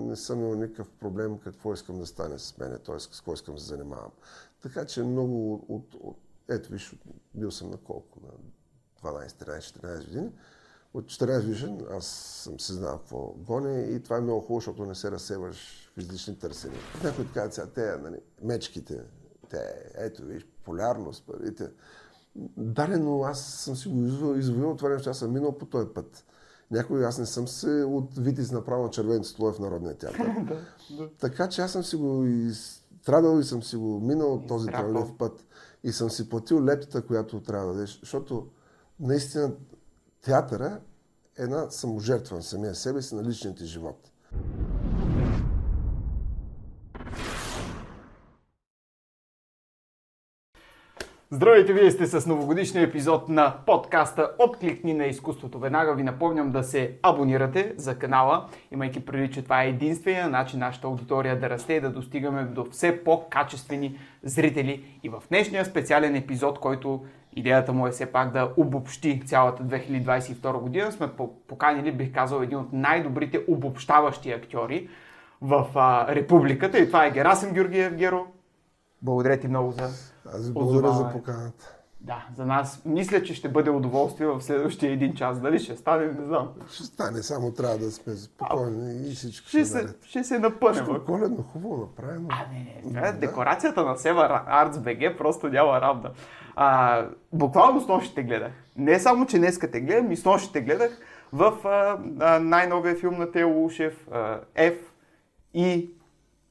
не съм имал никакъв проблем какво искам да стане с мене, т.е. с какво искам да се занимавам. Така че много от, от ето виж, бил съм на колко? На 12, 13, 14 години. От 14 години аз съм се знал какво гоня и това е много хубаво, защото не се разсеваш в излишни търсения. Някой казва, сега те, нали, мечките, те, ето виж, полярност, парите. Да, но аз съм си го извоювал това нещо, аз съм минал по този път. Някой, аз не съм се от Витис направил на червените столове в Народния театър. Така че аз съм си го изстрадал и съм си го минал от този трънлив път. И съм си платил лептата, която трябва да дадеш. Защото наистина театъра е една саможертва на самия себе си, на личния ти живот. Здравейте, вие сте с новогодишния епизод на подкаста Откликни на изкуството. Веднага ви напомням да се абонирате за канала, имайки преди, че това е единствения начин нашата аудитория да расте и да достигаме до все по-качествени зрители. И в днешния специален епизод, който идеята му е все пак да обобщи цялата 2022 година, сме поканили, бих казал, един от най-добрите обобщаващи актьори в а, републиката и това е Герасим Георгиев Геро. Благодаря ти много за Аз ви благодаря за поканата. Да, за нас мисля, че ще бъде удоволствие в следващия един час. Дали ще стане, не знам. Ще стане, само трябва да сме спокойни и всичко Ще ще, се, наред. ще се напънем. Всичко коледно хубаво направено. А, не, не, това е декорацията на Сева Arts BG просто няма равна. А, буквално с нощи те гледах. Не само, че днеска те гледам, и с нощи те гледах в а, а, най-новия филм на Тео Ушев, а, F и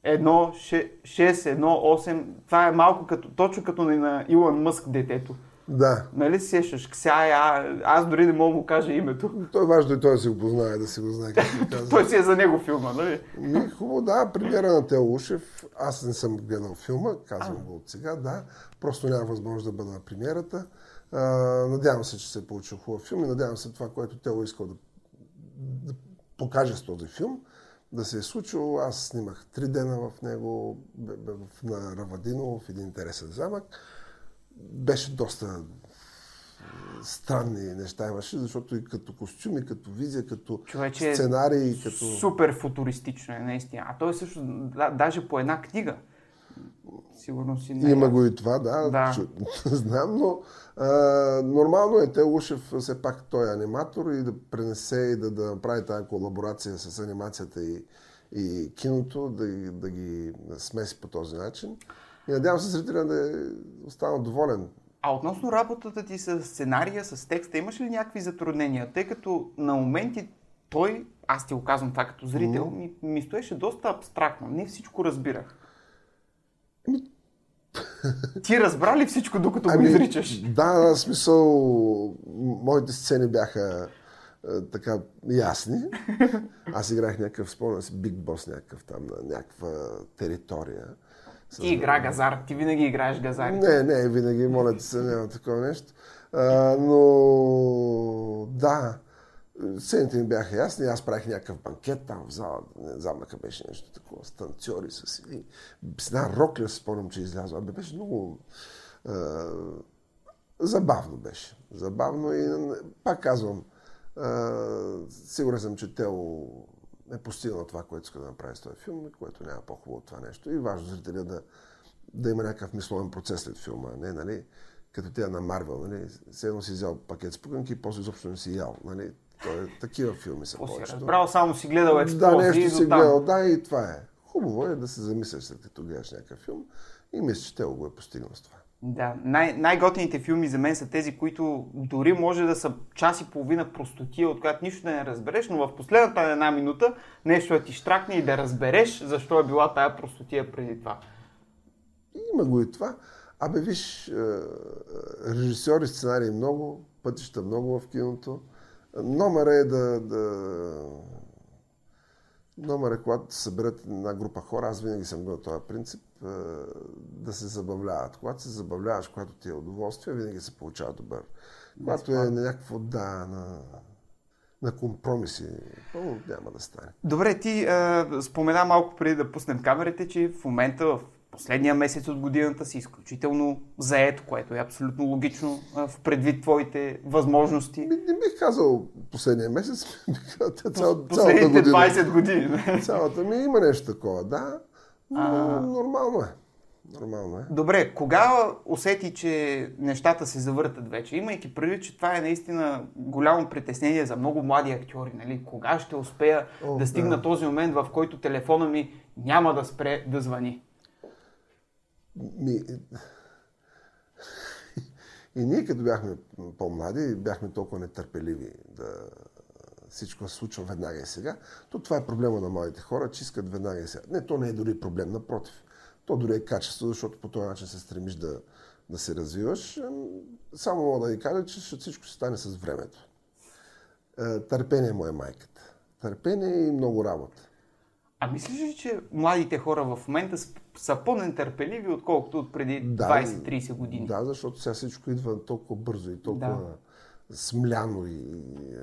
1, 6, 1, 8. Това е малко като, точно като на Илон Мъск детето. Да. Нали се сещаш? Ксяй, а, аз дори не мога да му кажа името. То е важно и той да си го познае, да си го знае. Той си е за него филма, нали? Ми, хубаво, да, премиера на Тео Ушев. Аз не съм гледал филма, казвам го от сега, да. Просто нямах възможност да бъда на премиерата. А, надявам се, че се е получил хубав филм и надявам се това, което Тео искал да, да покаже с този филм, да се е случило. Аз снимах три дена в него, на Равадино, в един интересен замък. Беше доста странни неща имаше, защото и като костюми, като визия, като Човече, сценарий, като... Супер футуристично е, наистина. А той също, да, даже по една книга. Сигурно си не. Има го и това, да, Да. Чу, знам, но а, нормално е те Ушев все пак той е аниматор и да пренесе и да, да направи тази колаборация с анимацията и, и киното, да, да ги смеси по този начин. И надявам се зрителя да е останал доволен. А относно работата ти с сценария, с текста, имаш ли някакви затруднения? Тъй като на моменти той, аз ти го казвам това като зрител, ми, ми стоеше доста абстрактно. Не всичко разбирах. Ти разбра ли всичко, докато го изричаш? Да, да, смисъл, моите сцени бяха а, така ясни. Аз играх някакъв, спомням си, Биг Бос някакъв там, на някаква територия. Ти игра газар, ти винаги играеш газари. Не, не, винаги, моля ти се, няма такова нещо. А, но да, сцените ми бяха ясни. Аз правих някакъв банкет там в зала. Не знам дека беше нещо такова. С танцори, с, и, с една рокля, спомням, че излязла. Абе, беше много... А, забавно беше. Забавно и пак казвам, а, сигурен съм, че Тео е постигнал това, което иска да направи с този филм, което няма по-хубаво от това нещо. И важно зрителя да, да има някакъв мисловен процес след филма, не, нали, като тя на Марвел, нали, все едно си взял пакет с пуканки и после изобщо не си ял, нали, то е, такива филми са повечето. разбрал, само си гледал Да, експлозии нещо и си гледал, да, и това е. Хубаво е да се замислиш след като гледаш някакъв филм и мисля, че Тео го е постигнал с това. Да, най- най-готините филми за мен са тези, които дори може да са час и половина простотия, от която нищо да не разбереш, но в последната една минута нещо да ти штракне и да разбереш защо е била тая простотия преди това. Има го и това. Абе, виж, е, режисьори, сценарии много, пътища много в киното. Номера е да, да... Номер е, когато се съберат една група хора, аз винаги съм бил този принцип, е, да се забавляват. Когато се забавляваш, когато ти е удоволствие, винаги се получава добър. Когато е на някакво, да, на, на компромиси, пълно няма да стане. Добре, ти а, спомена малко преди да пуснем камерите, че в момента в последния месец от годината си изключително заед, което е абсолютно логично в предвид твоите възможности. Не, не бих казал последния месец, бих казал цял, цялата година. 20 години. Цялата ми има нещо такова, да. Но, а... Нормално е. Нормално е. Добре, кога усети, че нещата се завъртат вече? Имайки предвид, че това е наистина голямо притеснение за много млади актьори. Нали? Кога ще успея О, да стигна да. този момент, в който телефона ми няма да спре да звъни? Ми... И ние като бяхме по-млади, бяхме толкова нетърпеливи да всичко се случва веднага и сега, то това е проблема на младите хора, че искат веднага и сега. Не, то не е дори проблем, напротив. То дори е качество, защото по този начин се стремиш да, да се развиваш. Само мога да ви кажа, че всичко ще стане с времето. Е, търпение му е майката. Търпение и много работа. А мислиш ли, че младите хора в момента са по-нетърпеливи, отколкото от преди да, 20-30 години? Да, защото сега всичко идва толкова бързо и толкова да. смляно и, и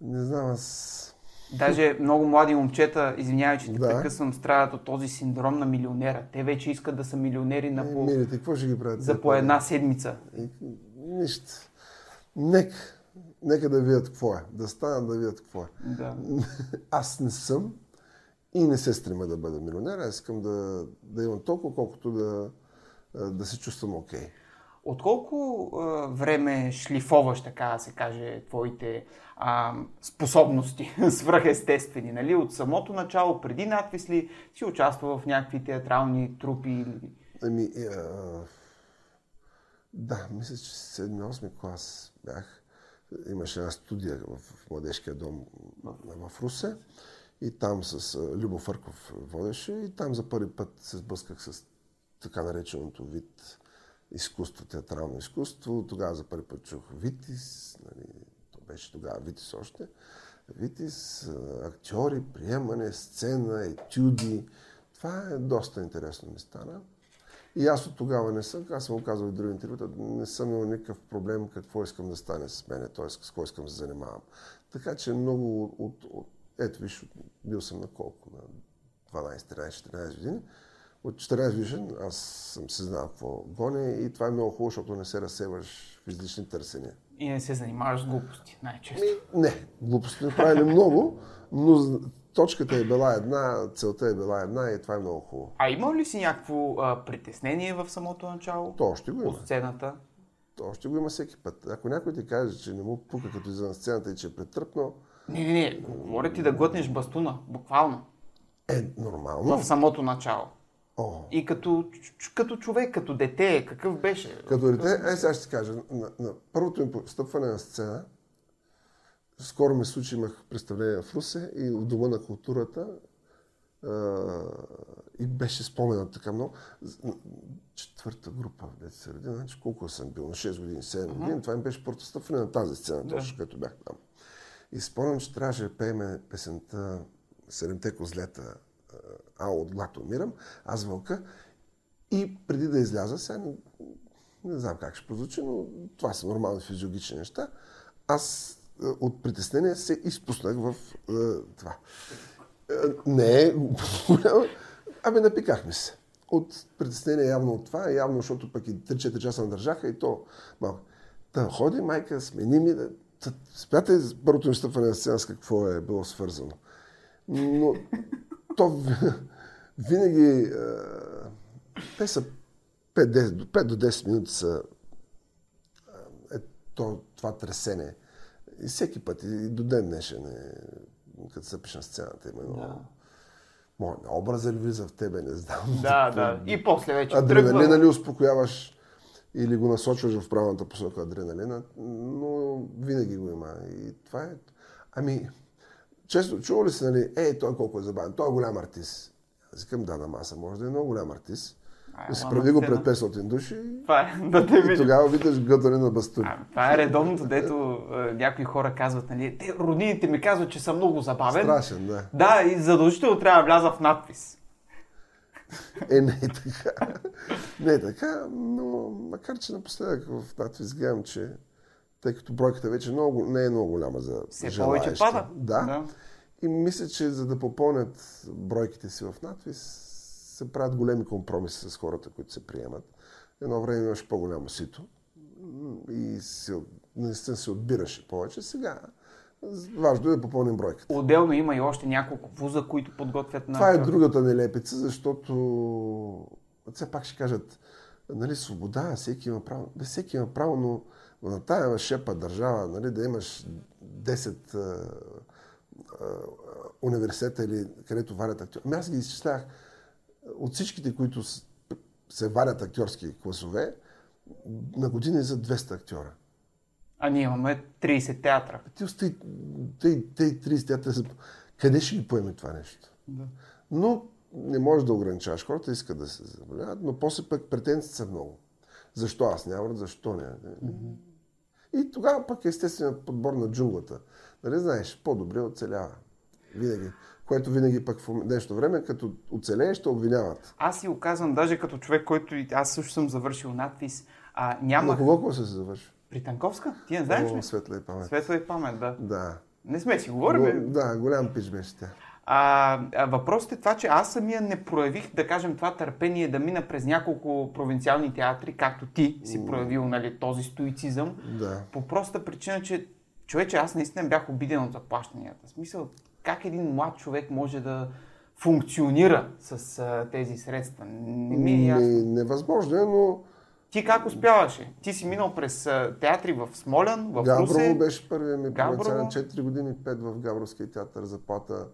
не знам, аз Даже много млади момчета, извинявай, че те да. прекъсвам, страдат от този синдром на милионера. Те вече искат да са милионери на по... Милите, какво ще ги правят? За по една седмица. Нищо. Нека, нека да видят какво е. Да станат да видят какво е. Да. Аз не съм и не се стрима да бъда милионер. Аз искам да, да имам толкова, колкото да, да се чувствам окей. Okay. От колко а, време шлифоваш, така да се каже, твоите а, способности, свръхестествени, нали? От самото начало, преди надпис ли, си участва в някакви театрални трупи? Ами, е, да, мисля, че 7-8 клас бях. Имаше една студия в, в младежкия дом в, в Русе и там с Любо Фърков водеше и там за първи път се сблъсках с така нареченото вид изкуство, театрално изкуство. Тогава за първи път чух Витис, нали, то беше тогава Витис още. Витис, актьори, приемане, сцена, етюди. Това е доста интересно ми стана. И аз от тогава не съм, аз съм го казал и други интервюта, не съм имал никакъв проблем какво искам да стане с мене, т.е. с кой искам да се занимавам. Така че много от, от ето виж, бил съм на колко? На 12, 13, 14 години. От 14 годишен аз съм се знал какво гоня и това е много хубаво, защото не се разсеваш в излишни търсения. И не се занимаваш с глупости, най-често. Ми, не, глупости не правили много, но точката е била една, целта е била една и това е много хубаво. А има ли си някакво а, притеснение в самото начало? То още го има. От сцената? То още го има всеки път. Ако някой ти каже, че не му пука като излиза на сцената и че е претръпнал... Не, не, не. Говоря ти да глътнеш бастуна, буквално. Е, нормално. В самото начало. О. И като, като човек, като дете, какъв беше? Като дете, е, сега ще ти кажа, на, на първото ми постъпване на сцена, скоро ме случи, имах представление в Русе и в Дома на културата и беше споменат така много. Четвърта група в деца средина, значи колко съм бил, на 6 години, 7 uh-huh. години, това ми беше първото стъпване на тази сцена, да. точно като бях там. И спомням, че трябваше да пееме песента Седемте козлета а от глад умирам, аз вълка. И преди да изляза, сега не, не знам как ще прозвучи, но това са нормални физиологични неща, аз е, от притеснение се изпуснах в е, това. Е, не. Ами напикахме се. От притеснение явно от това, явно защото пък и 3-4 часа надържаха и то малко. Та ходи майка, смени ми. Да, спряте първото ми стъпване на сцена с какво е било свързано. Но то винаги те са 5, 5 до 10 минути са е, то, това тресене. И всеки път, и до ден днешен е, като се пише на сцената, има много... Да. Образа ли влиза в тебе, не знам. Да, да. И после вече Адреналина ли успокояваш или го насочваш в правилната посока адреналина, но винаги го има. И това е... Ами, често чува ли се, нали, ей, той колко е забавен, той е голям артист. Аз викам, да, на маса може да е много голям артист. Да се прави го пред 500 души това е, да те и тогава видиш гътане на бастуни. Това е редовното, дето е, някои хора казват, нали, те роднините ми казват, че съм много забавен. Страшен, да. Да, и задължително трябва да вляза в надпис. Е, не е така. Не е така, но макар, че напоследък в надпис гледам, че тъй като бройката вече много, не е много голяма за Все желаещи. повече пада. Да. да. И мисля, че за да попълнят бройките си в надпис, се правят големи компромиси с хората, които се приемат. Едно време имаш по-голямо сито и се, наистина се отбираше повече. Сега важно е да попълним бройката. Отделно има и още няколко вуза, които подготвят на... Това е другата нелепица, защото все пак ще кажат, нали, свобода, всеки има право. Бе, всеки има право, но на тая шепа държава, нали, да имаш 10 а, а, университета или където варят актьори. Ами аз ги изчислях от всичките, които се варят актьорски класове, на години за 200 актьора. А ние имаме 30 театра. Ти остави те, те 30 театра. Къде ще ги поеме това нещо? Да. Но не можеш да ограничаваш. Хората искат да се заболяват, но после пък претенции са много. Защо аз няма? Защо не? Mm-hmm. И тогава пък естествено подбор на джунглата. Нали знаеш, по-добре оцелява. Винаги. Което винаги пък в днешно време, като оцелееш, ще обвиняват. Аз си оказвам, даже като човек, който аз също съм завършил надпис, а, няма... На кого какво се завърши? При Танковска? Ти не знаеш ли? Светла и памет. Светла и памет, да. Да. Не сме си говорили. Го, да, голям пич беше тя. А, а въпросът е това, че аз самия не проявих, да кажем, това търпение да мина през няколко провинциални театри, както ти си проявил нали, този стоицизъм. Да. По проста причина, че човече, аз наистина бях обиден от заплащанията. В смисъл, как един млад човек може да функционира с а, тези средства? Не ми е ясно. Не, невъзможно е, но ти как успяваше? Ти си минал през театри в Смолян, в Габрово Русе. беше първият ми провинциален 4 години, 5 в Габровския театър, заплата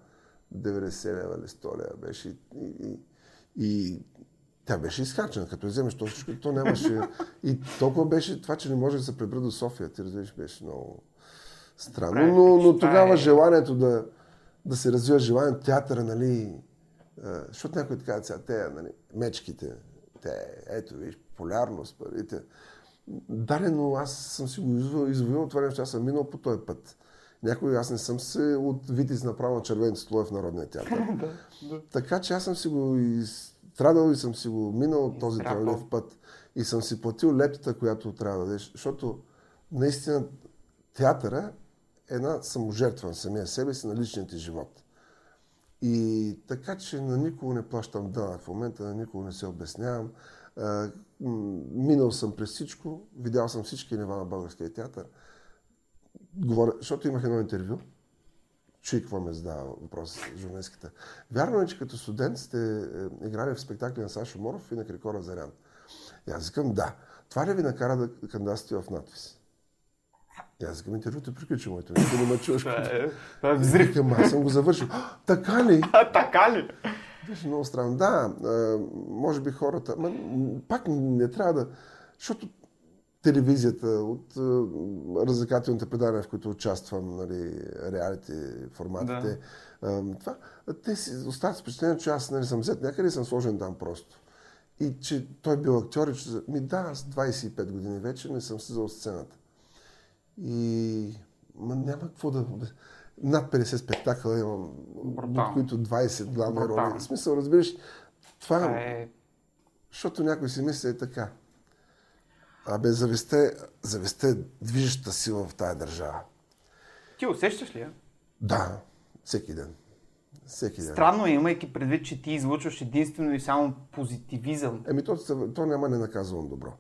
90 лева или 100 лева беше. И, и, и тя беше изхарчена. Като вземеш то всичко, то нямаше... И толкова беше това, че не може да се пребра до София. Ти разбираш, беше много странно. Но, но тогава е... желанието да, да се развива желанието, театъра, нали... Защото някой така сега, те, нали, мечките, те, ето, виж, популярност, парите. Дали, но аз съм си го извоювал това нещо, аз съм минал по този път. Някой, аз не съм се от Витис направил на червените слоя в Народния театър. Така че аз съм си го изстрадал и съм си го минал от този тръглив път. И съм си платил лептата, която трябва да дадеш. Защото наистина театъра е една саможертва на самия себе си, на личния ти живот. И така, че на никого не плащам данък в момента, на никого не се обяснявам. Минал съм през всичко, видял съм всички нива на българския театър. Говоря, защото имах едно интервю, чуй какво ме задава въпрос журналистката. Вярно е, че като студент сте е, играли в спектакли на Сашо Моров и на Крикора Зарян. И аз викам, да. Това ли ви накара да кандидатствате в надпис? И аз викам, интервюто приключи моето. Не ме чуваш. Това е взрив. Аз съм го завършил. Така ли? така ли? Беше много странно. Да, може би хората... Ма, пак не трябва да... Защото телевизията, от развлекателните предания, в които участвам, нали, реалити форматите, да. това, те си остават впечатление, че аз нали, съм взет някъде и съм сложен там просто. И че той бил актьор и че... Ми да, аз 25 години вече не съм слизал сцената. И... Ма няма какво да над 50 спектакъла имам, от които 20 главни роли. В смисъл, разбираш, това е... Защото някой си мисли е така. Абе, завесте, завесте движеща сила в тая държава. Ти усещаш ли я? Да, всеки ден. Всеки ден. Странно е, имайки предвид, че ти излучваш единствено и само позитивизъм. Еми, то, то няма не наказвам добро.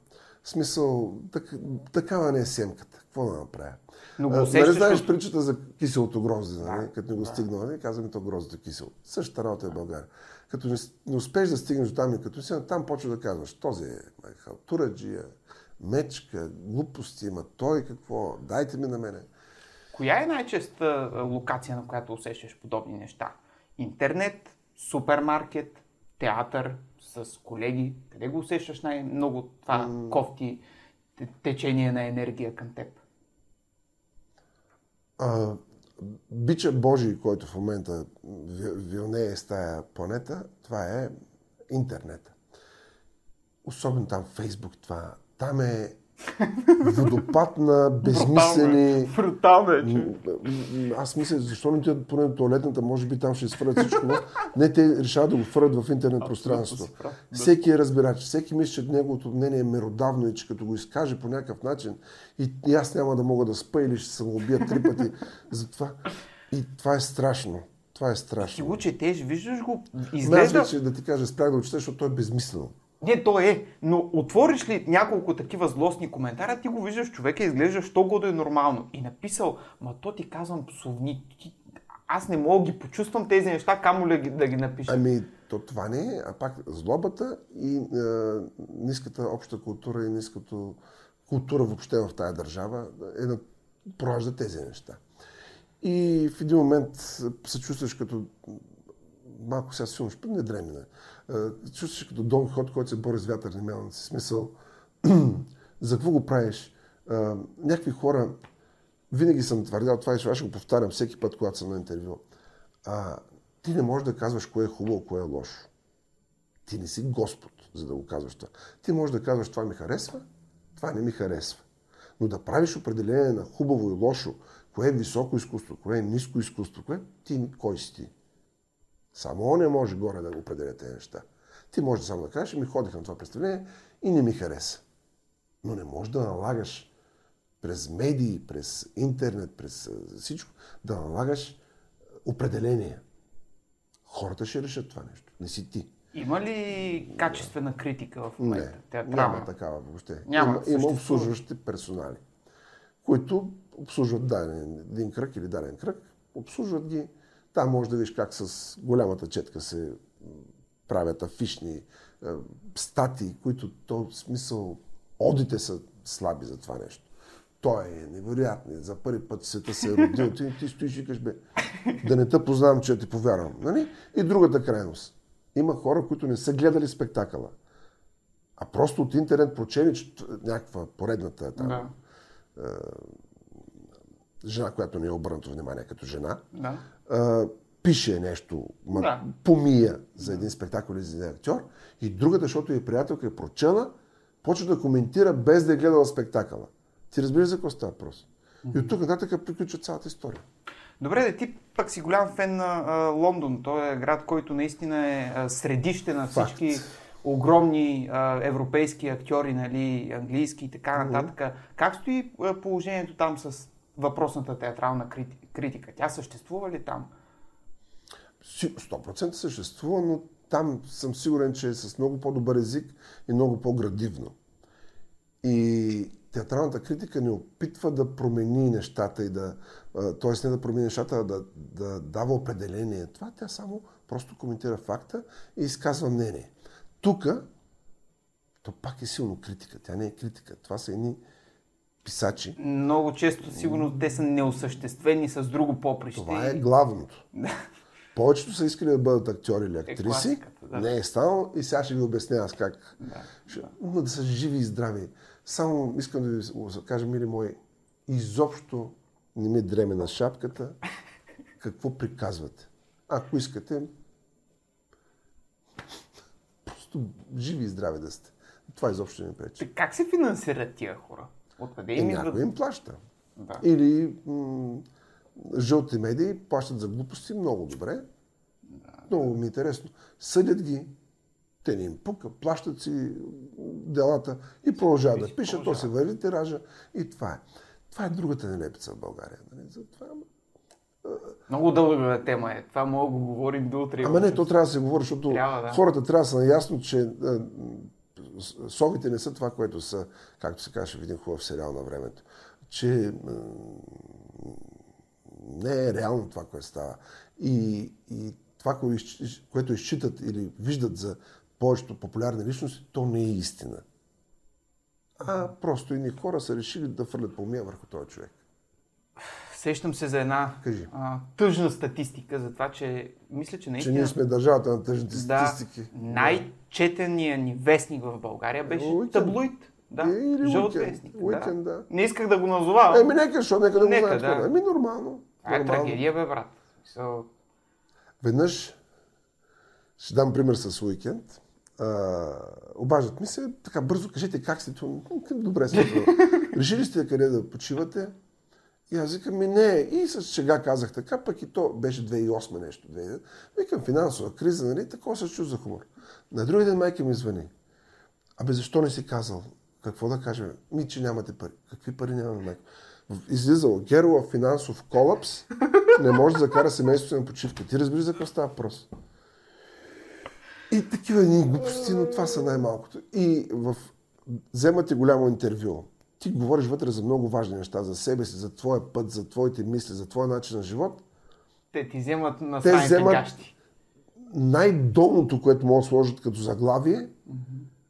В смисъл, так, такава не е семката. Какво да направя? Но го нали знаеш притчата за киселото грозде, нали? Да, като не го да. стигна, нали? казваме то гроздето кисело. Същата работа е в България. Като не, не успееш да стигнеш до там и като си, там почва да казваш, този е халтураджия, мечка, глупости има, той какво, дайте ми на мене. Коя е най-честа локация, на която усещаш подобни неща? Интернет, супермаркет, театър, с колеги? Къде го усещаш най-много това mm. кофти течение на енергия към теб? А, бича Божий, който в момента вилнее с тая планета, това е интернет. Особено там Фейсбук, това. Там е водопад на безмислени... Брутално е, че. Аз мисля, защо не отидат поне до туалетната, може би там ще свърят всичко. Не, те решават да го фърят в интернет пространството. Всеки е разбирач, всеки мисли, че неговото мнение е меродавно и че като го изкаже по някакъв начин и, и аз няма да мога да спа или ще се го убия три пъти. Затова. И това е страшно. Това е Ти страшно. го четеш, виждаш го, Ами Аз изглежда... вече да ти кажа, спрях да го чета, защото то е безмислено. Не, то е, но отвориш ли няколко такива злостни коментара, ти го виждаш, човека изглежда, що го да е нормално. И написал, ма то ти казвам псовни, ти... аз не мога да ги почувствам тези неща, камо ли ги- да ги напиша. Ами, то това не е, а пак злобата и е, ниската обща култура и ниската култура въобще в тази държава е на, поражда тези неща. И в един момент се чувстваш като малко сега силно ще не дремина. Чувстваш като Дон Хот, който се бори с вятърни мелници. Смисъл, за какво го правиш? Някакви хора, винаги съм твърдял това и ще го повтарям всеки път, когато съм на интервю. А, ти не можеш да казваш кое е хубаво, кое е лошо. Ти не си Господ, за да го казваш това. Ти можеш да казваш това ми харесва, това не ми харесва. Но да правиш определение на хубаво и лошо, кое е високо изкуство, кое е ниско изкуство, кое ти, кой си ти? Само он не може горе да го определя тези неща. Ти можеш само да кажеш, ми ходих на това представление и не ми хареса. Но не можеш да налагаш през медии, през интернет, през всичко, да налагаш определение. Хората ще решат това нещо. Не си ти. Има ли качествена критика в Не, момента? театрална? няма такава въобще. Няма, има, има обслужващи персонали, които обслужват даден един кръг или даден кръг, обслужват ги. Там може да видиш как с голямата четка се правят афишни е, статии, които то в смисъл одите са слаби за това нещо. Той е невероятен. За първи път света се е родил. Ти, ти стоиш и кажеш, бе, да не те познавам, че ти повярвам. Нали? И другата крайност. Има хора, които не са гледали спектакъла. А просто от интернет прочели, че някаква поредната там, Да, жена, която не е обърнато внимание като жена, да. А, пише нещо, ма, Да. помия за един спектакъл или за един актьор, и другата, защото е приятелка, е прочела, почва да коментира без да е гледала спектакъла. Ти разбираш за какво става въпрос? И от тук нататък приключва цялата история. Добре, да ти пък си голям фен на а, Лондон. Той е град, който наистина е а, средище на всички огромни а, европейски актьори, нали, английски и така нататък. Как стои положението там с въпросната театрална крити- критика? Тя съществува ли там? Си- 100% съществува, но там съм сигурен, че е с много по-добър език и много по-градивно. И театралната критика не опитва да промени нещата и да, т.е. не да промени нещата, а да, да дава определение. Това тя само просто коментира факта и изказва мнение. Тук, то пак е силно критика. Тя не е критика. Това са едни писачи. Много често, сигурно, те са неосъществени с друго поприще. Това е главното. Повечето са искали да бъдат актьори или актриси. класиката, да. Не е станало и сега ще ви обясня аз как. Да, Ще, но да са живи и здрави. Само искам да ви кажа, мили мои, изобщо не ми дреме на шапката. Какво приказвате? Ако искате, просто живи и здрави да сте. Това изобщо не пречи. Как се финансират тия хора? Откъде им някой идват? им плаща. Да. Или м- жълти медии плащат за глупости много добре. Много ми е интересно. Съдят ги, те не им пука, плащат си делата и продължават да пишат, то се върви тиража и това е. Това е другата нелепица в България. Нали? Затова, Много дълга тема е. Това мога да го говорим до утре. ама не, то трябва да се говори, защото Трябва, да. хората трябва да са наясно, че совите не са това, което са, както се каже в един хубав сериал на времето. Че не е реално това, което става. И, и това, което изчитат или виждат за повечето популярни личности, то не е истина. А просто едни хора са решили да фърлят помия върху този човек. Сещам се за една Кажи. а, тъжна статистика за това, че мисля, че Че наистина... ние сме държавата на тъжните да, статистики. най-четения ни вестник в България беше Уикенд. таблоид. Да, Или жълт уикенд. вестник. Уикенд, да. Не исках да го назовавам. Еми, нека, защото нека да го Нека, знаят да. Еми, нормално. Това е трагедия, бе, брат. So, Веднъж, ще дам пример с уикенд, а, обаждат ми се, така бързо кажете как сте, добре сте. Решили сте къде да почивате? И аз викам, ми не, и с шега казах така, пък и то беше 2008 нещо. 2009. Викам, финансова криза, нали, такова се чу за хумор. На другия ден майка ми звъни. Абе, защо не си казал? Какво да кажем? Ми, че нямате пари. Какви пари нямаме, майка? Излизал Герла финансов колапс не може да закара семейството на почивка. Ти разбираш за какво става въпрос. И такива ни глупости, но това са най-малкото. И в... вземате голямо интервю. Ти говориш вътре за много важни неща, за себе си, за твоя път, за твоите мисли, за твоя начин на живот. Те ти вземат на Те вземат- гащи. най-долното, което могат да сложат като заглавие,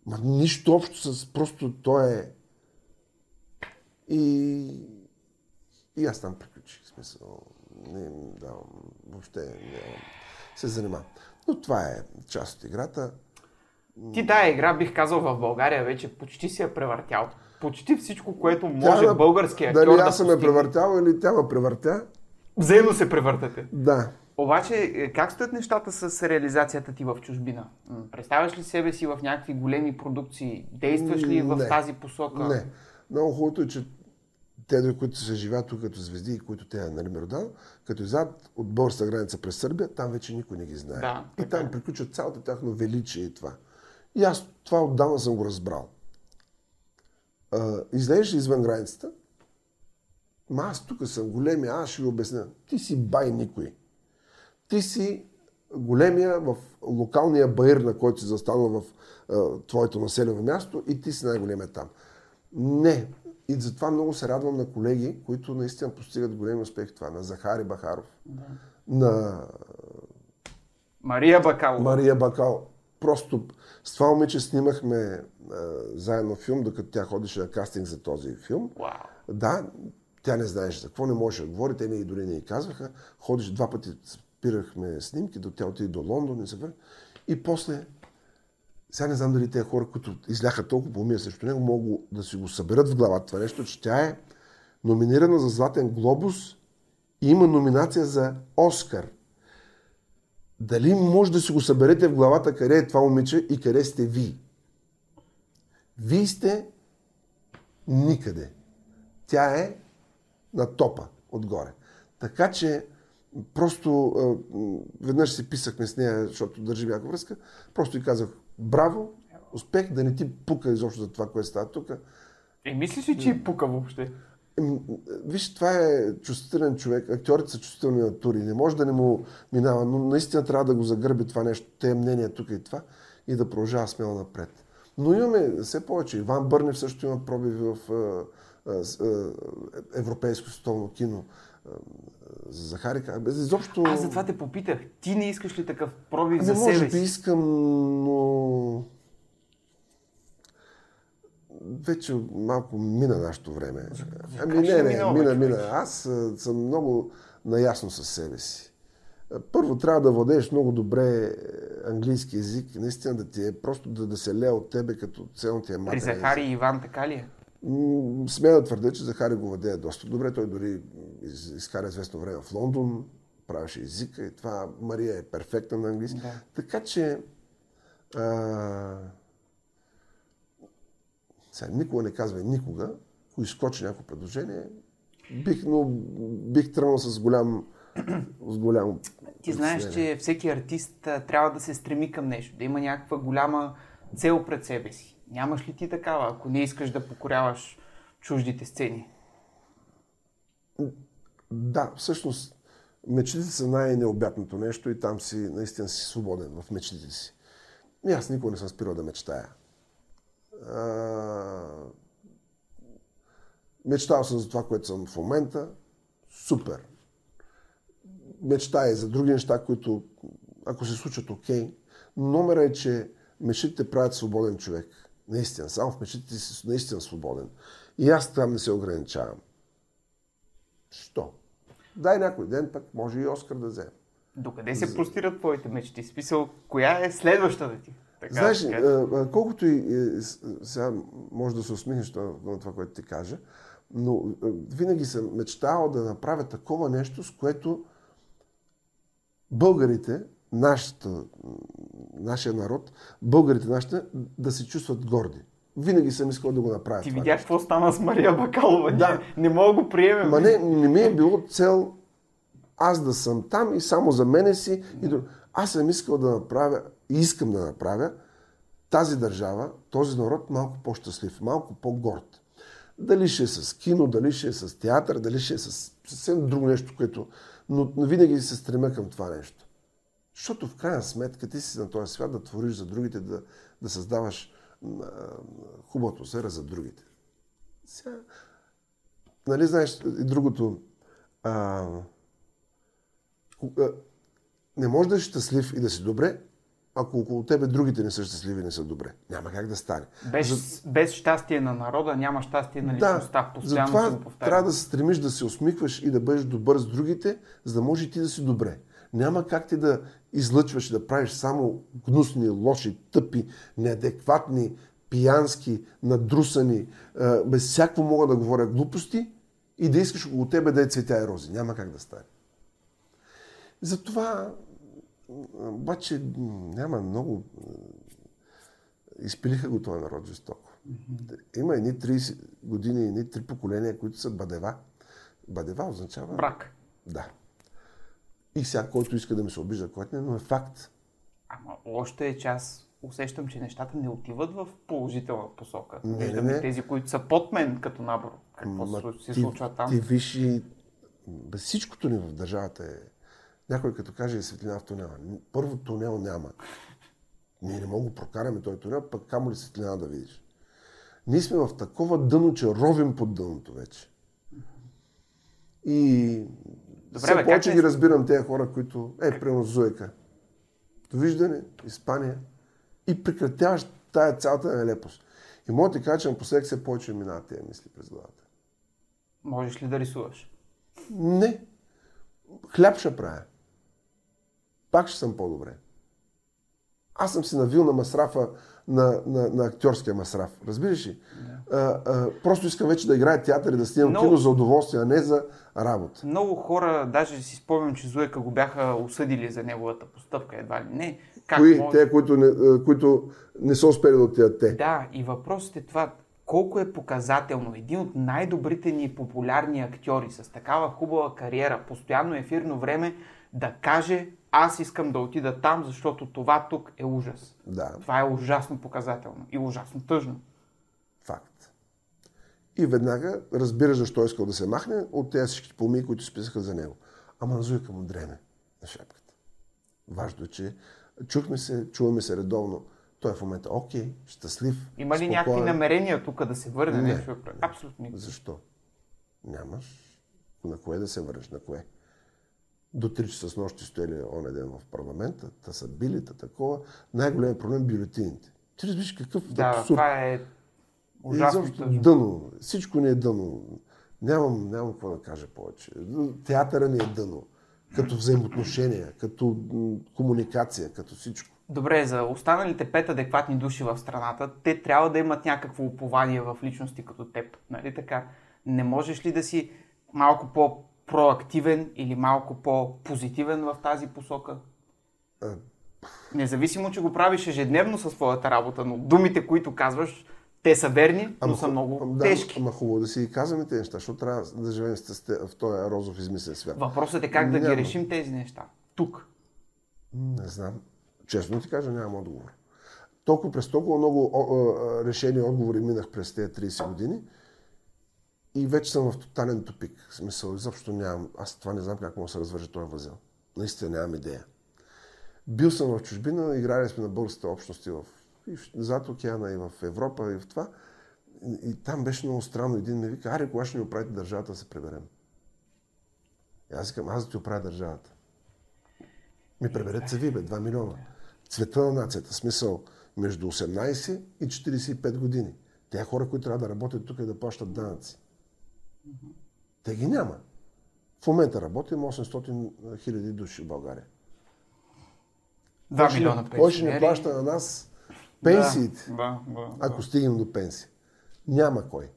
ма нищо общо с просто то е... И, и аз там приключих. В смисъл, не им давам, въобще не се занимавам. Но това е част от играта. Ти тая игра, бих казал, в България вече почти си я превъртял. Почти всичко, което може Тя българския актьор Дали да аз съм я превъртял или тя ме превъртя? Взаимно се превъртате. Да. Обаче, е, как стоят нещата с реализацията ти в чужбина? Представяш ли себе си в някакви големи продукции? Действаш ли в Не. тази посока? Не. Много хубавото е, че те, които се живеят тук като звезди и които те нали, Миродал, като излязат от българска граница през Сърбия, там вече никой не ги знае. Да, и така там е. приключва цялото тяхно величие и това. И аз това отдавна съм го разбрал. А, излезеш ли извън границата, ма аз тук съм големия, аз ще ви обясня. Ти си бай никой. Ти си големия в локалния баир, на който си застанал в а, твоето населено място и ти си най-големия там. Не. И затова много се радвам на колеги, които наистина постигат големи успехи в това. На Захари Бахаров, на Мария Бакалова. Мария Бакал. Просто с това момиче снимахме а, заедно филм, докато тя ходеше на кастинг за този филм. Вау. Да, тя не знаеше за какво, не можеше да говори, те не и дори не й казваха. Ходеше два пъти, спирахме снимки, до тя отиде до Лондон и се върна. И после, сега не знам дали тези хора, които изляха толкова помия срещу него, могат да си го съберат в главата това нещо, че тя е номинирана за Златен глобус и има номинация за Оскар. Дали може да си го съберете в главата къде е това момиче и къде сте ви? Вие сте никъде. Тя е на топа отгоре. Така че просто веднъж си писахме с нея, защото държим някаква връзка, просто и казах браво, успех, да не ти пука изобщо за това, което става тук. Е, мислиш ли, че и пука въобще? М, Виж, това е чувствителен човек. Актьорите са чувствителни натури. Не може да не му минава, но наистина трябва да го загърби това нещо, те мнения тук и това и да продължава смело напред. Но имаме все повече. Иван Бърнев също има пробиви в а, а, а, европейско световно кино. А, За Захарика. Без изобщо... Аз затова те попитах. Ти не искаш ли такъв пробив за Не може себе би си? искам, но вече малко мина нашето време. Ами как не, не, мина, човек? мина. Аз съм много наясно със себе си. Първо трябва да владееш много добре е, английски язик, наистина да ти е просто да, да се лее от тебе като цяло ти е При матерен Захари и Иван така ли е? Смея да твърдя, че Захари го владее доста добре. Той дори из- изкара известно време в Лондон, правеше езика и това. Мария е перфектна на английски. Да. Така че а, сега, никога не казвай никога, ако изкочи някакво предложение, бих, но бих тръгнал с голям, с голям Ти знаеш, че всеки артист трябва да се стреми към нещо, да има някаква голяма цел пред себе си. Нямаш ли ти такава, ако не искаш да покоряваш чуждите сцени? Да, всъщност мечтите са най-необятното нещо и там си наистина си свободен в мечтите си. И аз никога не съм спирал да мечтая. А... Мечтал съм за това, което съм в момента. Супер. Мечтая и за други неща, които ако се случат, окей. Номера е, че мечтите правят свободен човек. Наистина. Само в мечтите си наистина свободен. И аз там не се ограничавам. Що? Дай някой ден, пък може и Оскар да вземе. Докъде се простират твоите мечти? Смисъл, коя е следващата ти? Така, Знаеш, да ли, кажа. а, а, колкото и сега може да се усмихнеш на, това, което ти кажа, но винаги съм мечтал да направя такова нещо, с което българите, нашата, нашия народ, българите нашите, да се чувстват горди. Винаги съм искал да го направя. Ти това видя какво стана с Мария Бакалова? Да. Не, не мога да го приемем. Ма не, не ми е било цел аз да съм там и само за мене си. И друг. Аз съм искал да направя и искам да направя тази държава, този народ малко по-щастлив, малко по-горд. Дали ще е с кино, дали ще е с театър, дали ще е с съвсем друго нещо, което Но винаги се стремя към това нещо. Защото в крайна сметка ти си на този свят да твориш за другите, да, да създаваш хубава атмосфера за другите. Сега, нали знаеш и другото, а, не можеш да си щастлив и да си добре, ако около тебе другите не са щастливи не са добре. Няма как да стане. Без, За... без щастие на народа няма щастие на личността. Да, Постоянно затова трябва да се стремиш да се усмихваш и да бъдеш добър с другите, за да може и ти да си добре. Няма как ти да излъчваш и да правиш само гнусни, лоши, тъпи, неадекватни, пиянски, надрусани, без всяко мога да говоря глупости и да искаш около тебе да е цветя и рози. Няма как да стане. Затова обаче няма много... Изпилиха го този народ жестоко. Mm-hmm. Има едни 30 години, едни три поколения, които са бадева. Бадева означава... Брак. Да. И сега, който иска да ми се обижда, който не, но е факт. Ама още е час усещам, че нещата не отиват в положителна посока. Не, Виждам не, не. тези, които са под мен като набор. Какво Ма, се случва там? Ти виж и всичкото ни в държавата е... Някой като каже светлина в тунела. Първо тунел няма. Ние не мога да прокараме този тунел, пък камо ли светлина да видиш. Ние сме в такова дъно, че ровим под дъното вече. И Добре, все повече ги разбирам тези хора, които... Е, примерно Зуека. Довиждане, Испания. И прекратяваш тая цялата нелепост. И мога да ти кажа, че напоследък все повече минават тези мисли през главата. Можеш ли да рисуваш? Не. Хляб ще правя. Пак ще съм по-добре. Аз съм си навил на масрафа, на, на, на актьорския масраф. Разбираш ли? Yeah. А, а, просто искам вече да играя театър и да снимам много, кино за удоволствие, а не за работа. Много хора, даже си спомням, че Зуека го бяха осъдили за неговата постъпка, едва ли не. Как Кои? Може... Те, които не, които не са успели да отидат те. Да, и въпросът е това, колко е показателно един от най-добрите ни популярни актьори с такава хубава кариера, постоянно ефирно време, да каже аз искам да отида там, защото това тук е ужас. Да. Това е ужасно показателно и ужасно тъжно. Факт. И веднага разбира защо е искал да се махне от тези всички помии, които списаха за него. Ама назуйка му дреме на шапката. Важно е, че чухме се, чуваме се редовно. Той е в момента окей, щастлив. Има ли спокоен. някакви намерения тук да се върне? Не, нещо? Абсолютно. Защо? Нямаш. На кое да се върнеш? На кое? До 3 часа с нощи стояли оня ден в парламента, та са били, та такова. Най-големият проблем е бюлетините. Ти разбираш какъв да, абсурд. това е ужасно. И дъно. Всичко ни е дъно. Нямам, нямам какво да кажа повече. Театъра ни е дъно. Като взаимоотношения, като комуникация, като всичко. Добре, за останалите пет адекватни души в страната, те трябва да имат някакво упование в личности като теб. Нали така? Не можеш ли да си малко по проактивен или малко по-позитивен в тази посока? Независимо, че го правиш ежедневно със своята работа, но думите, които казваш, те са верни, но ама, са много да, тежки. Ама хубаво да си казваме тези неща, защото трябва да живеем в този розов измислен свят. Въпросът е как да Няма. ги решим тези неща. Тук. Не знам. Честно ти кажа, нямам отговор. Толкова през толкова много решени отговори минах през тези 30 години, и вече съм в тотален тупик. В смисъл, изобщо нямам. Аз това не знам как мога да се развържа този възел. Наистина нямам идея. Бил съм в чужбина, играли сме на българските общности в, и в, зад океана, и в Европа, и в това. И, и там беше много странно. Един ми вика, аре, кога ще ни оправите държавата да се преберем? И аз викам, аз да ти оправя държавата. Ми преберете се ви, бе, 2 милиона. Цвета на нацията, смисъл между 18 и 45 години. Те хора, които трябва да работят тук и да плащат данъци. Те ги няма. В момента работим 800 хиляди души в България. Да, милиона пенсии. Кой ще ни плаща на нас пенсиите, да, да, да, ако стигнем до пенсия? Няма кой.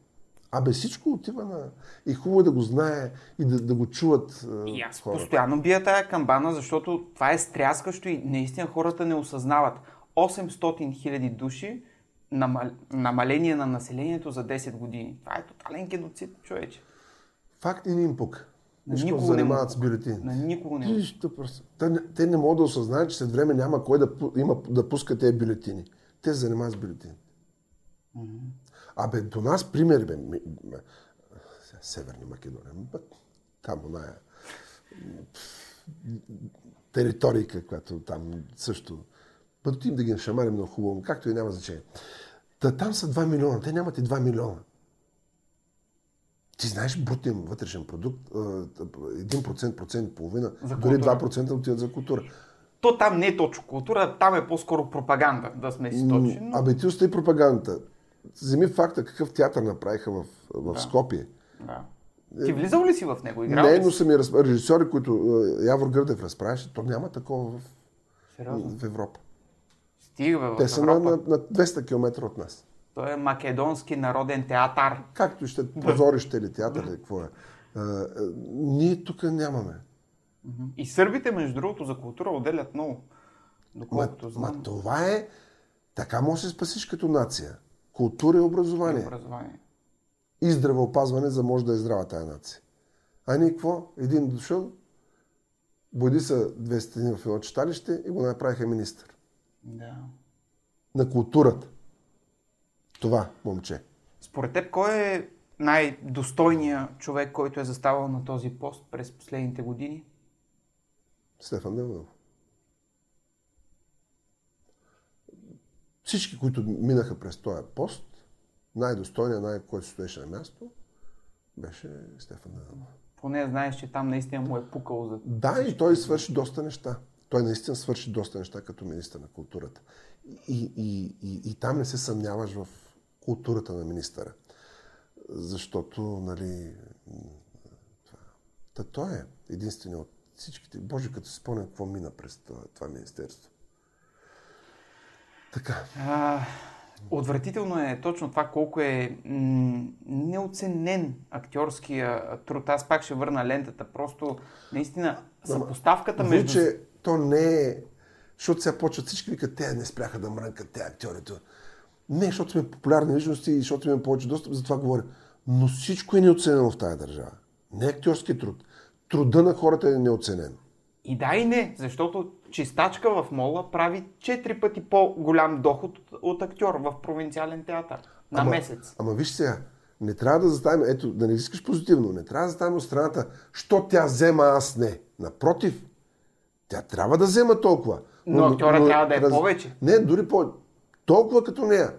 Абе всичко отива на... И хубаво е да го знае и да, да го чуват И аз хората. постоянно бия тая камбана, защото това е стряскащо и наистина хората не осъзнават. 800 хиляди души намаление на населението за 10 години. Това е тотален геноцид, човече. Факт и не им пук. Нищо занимават с бюлетини. На никого не те, те не могат да осъзнаят, че след време няма кой да, има, да пуска тези бюлетини. Те се занимават с бюлетини. Mm-hmm. Абе, до нас примери, бе, ми, ми, Северна Македония, там оная територийка, която там също. Бъдотим да ги нашамарим много хубаво, както и няма значение. Та там са 2 милиона, те нямат и 2 милиона. Ти знаеш брутен вътрешен продукт, 1%, процент, половина, За дори култура. 2% отиват за култура. То там не е точно култура, там е по-скоро пропаганда, да сме си точни. Но... Абе ти остави пропагандата. Вземи факта какъв театър направиха в, в Да. Скопие. Да. Ти влизал ли си в него? Играл Не, но са ми разп... режисьори, които е, Явор Гърдев разправяше, то няма такова в, Сериозно? в Европа. Бе, в Те са на, на, на 200 км от нас. Той е македонски народен театър. Както ще позорище или театър или какво е. А, а, ние тук нямаме. И сърбите, между другото, за култура отделят много. Ма, Доколкото знам. ма това е... Така може да се спасиш като нация. Култура и образование. Образование. И здравеопазване, за може да е здрава тая нация. А ние какво? Един дошъл, бойди са две стени в едно читалище и го направиха министър. Да. На културата. Това, момче. Според теб, кой е най-достойният човек, който е заставал на този пост през последните години? Стефан Данилов. Всички, които минаха през този пост, най-достойният, най- който стоеше на място, беше Стефан Данилов. Поне знаеш, че там наистина му е пукал за... Да, и той свърши доста неща. Той наистина свърши доста неща като министър на културата. И, и, и, и там не се съмняваш в културата на министъра. Защото, нали, това, та той е единственият от всичките. Боже, като си спомням какво мина през това, това министерство. Така. А, отвратително е точно това колко е м- неоценен актьорския труд. Аз пак ще върна лентата. Просто наистина съпоставката между... Вече то не е... Защото сега почват всички викат, те не спряха да мрънкат, те актьорите. Не, защото сме популярни личности и защото имаме повече достъп, за това говоря. Но всичко е неоценено в тази държава. Не актьорски труд. Труда на хората е неоценен. И да и не, защото чистачка в мола прави 4 пъти по-голям доход от, от актьор в провинциален театър на ама, месец. Ама виж сега, не трябва да заставим, ето, да не искаш позитивно, не трябва да заставим от страната, що тя взема, аз не. Напротив, тя трябва да взема толкова. Но актьора трябва да е повече. Не, дори по Толкова като нея.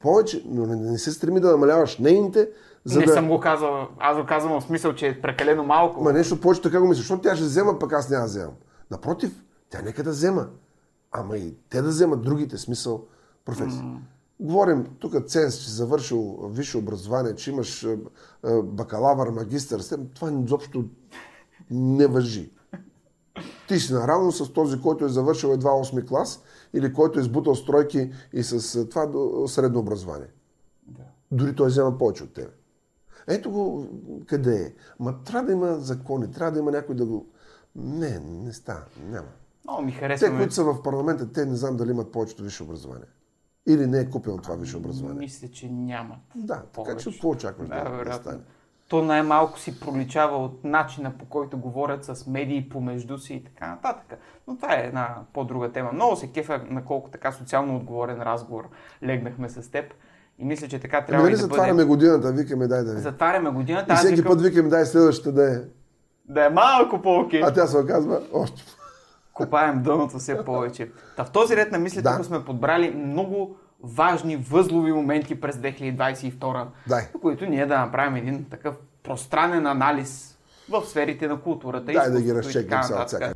Повече, но не, не се стреми да намаляваш нейните, за не да... съм го казал, аз го казвам в смисъл, че е прекалено малко. Ма нещо повече така го мисля, защото тя ще взема, пък аз няма да вземам. Напротив, тя нека да взема. Ама и те да вземат другите, смисъл, професии. Mm. Говорим, тук ценз, че завършил висше образование, че имаш бакалавър, магистър, това изобщо не въжи. Ти си наравно с този, който е завършил едва 8 клас или който е избутал стройки и с това до- средно образование. Да. Дори той взема повече от тебе. Ето го къде е. Ма трябва да има закони, трябва да има някой да го... Не, не става, няма. Много ми Те, харесва. които са в парламента, те не знам дали имат повечето висше образование. Или не е купил това висше образование. Мисля, че нямат. Да, така повече. че какво очакваш Да, да, да стане? То най-малко си проличава от начина по който говорят с медии помежду си и така нататък. Но това е една по-друга тема. Много се кефа на колко така социално отговорен разговор легнахме с теб. И мисля, че така трябва нали и да затваряме бъде. годината, викаме дай да ви. Затваряме годината. И всеки викам, път викаме дай следващата да е. да е малко по-окей. А тя се оказва още. Копаем дъното все повече. Та в този ред на мисли Да. сме подбрали много важни възлови моменти през 2022, Дай. по които ние да направим един такъв пространен анализ в сферите на културата. Дай да ги и разчекнем сега.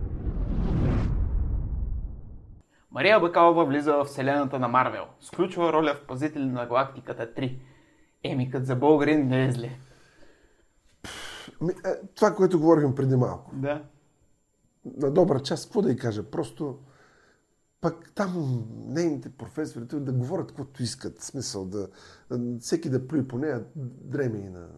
Мария Бакалова влиза в вселената на Марвел. Сключва роля в Пазители на галактиката 3. Еми, като за българин не е зле. Е, Това, което говорихме преди малко. Да. На добра част, какво да й кажа? Просто пък там нейните професори да говорят каквото искат. Смисъл да всеки да плюи по нея, дреми на...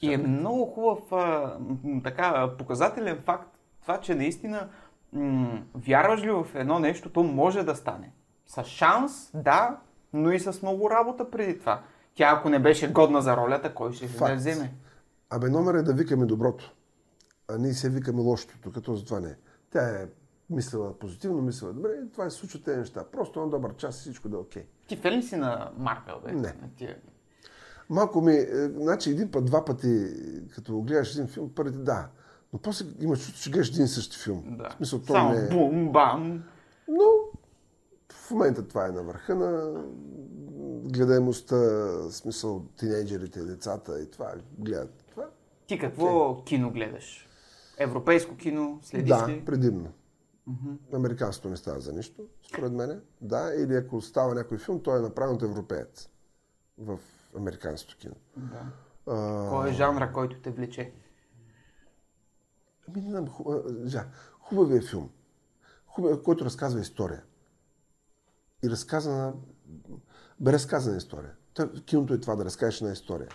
И е много хубав а, така, показателен факт това, че наистина м- вярваш ли в едно нещо, то може да стане. С шанс, да, но и с много работа преди това. Тя ако не беше годна за ролята, кой ще ще да Факт. вземе? Абе, номер е да викаме доброто, а ние се викаме лошото, тук това не е. Тя е мислила позитивно, мислила добре, това се случват тези неща. Просто на добър час и всичко да е окей. Ти фен ли си на Марвел, бе? Не. Тия- Малко ми, е, значи един път, два пъти, като гледаш един филм, първите да, Но после имаш чувство, че гледаш един и същи филм. Да. В смисъл, то Само не е... бум, бам. Но в момента това е на върха на гледаемостта, смисъл тинейджерите, децата и това гледат. Това. Ти какво кино гледаш? Европейско кино? Следиш Да, ли? предимно. Американството не става за нищо, според мен. Да, или ако става някой филм, той е направен от европеец в американското кино. Да. А, Кой е жанра, който те влече? Ами, не знам, хубавия филм, хубав, който разказва история. И разказана, бе разказана история. Та, киното е това, да разкажеш една история.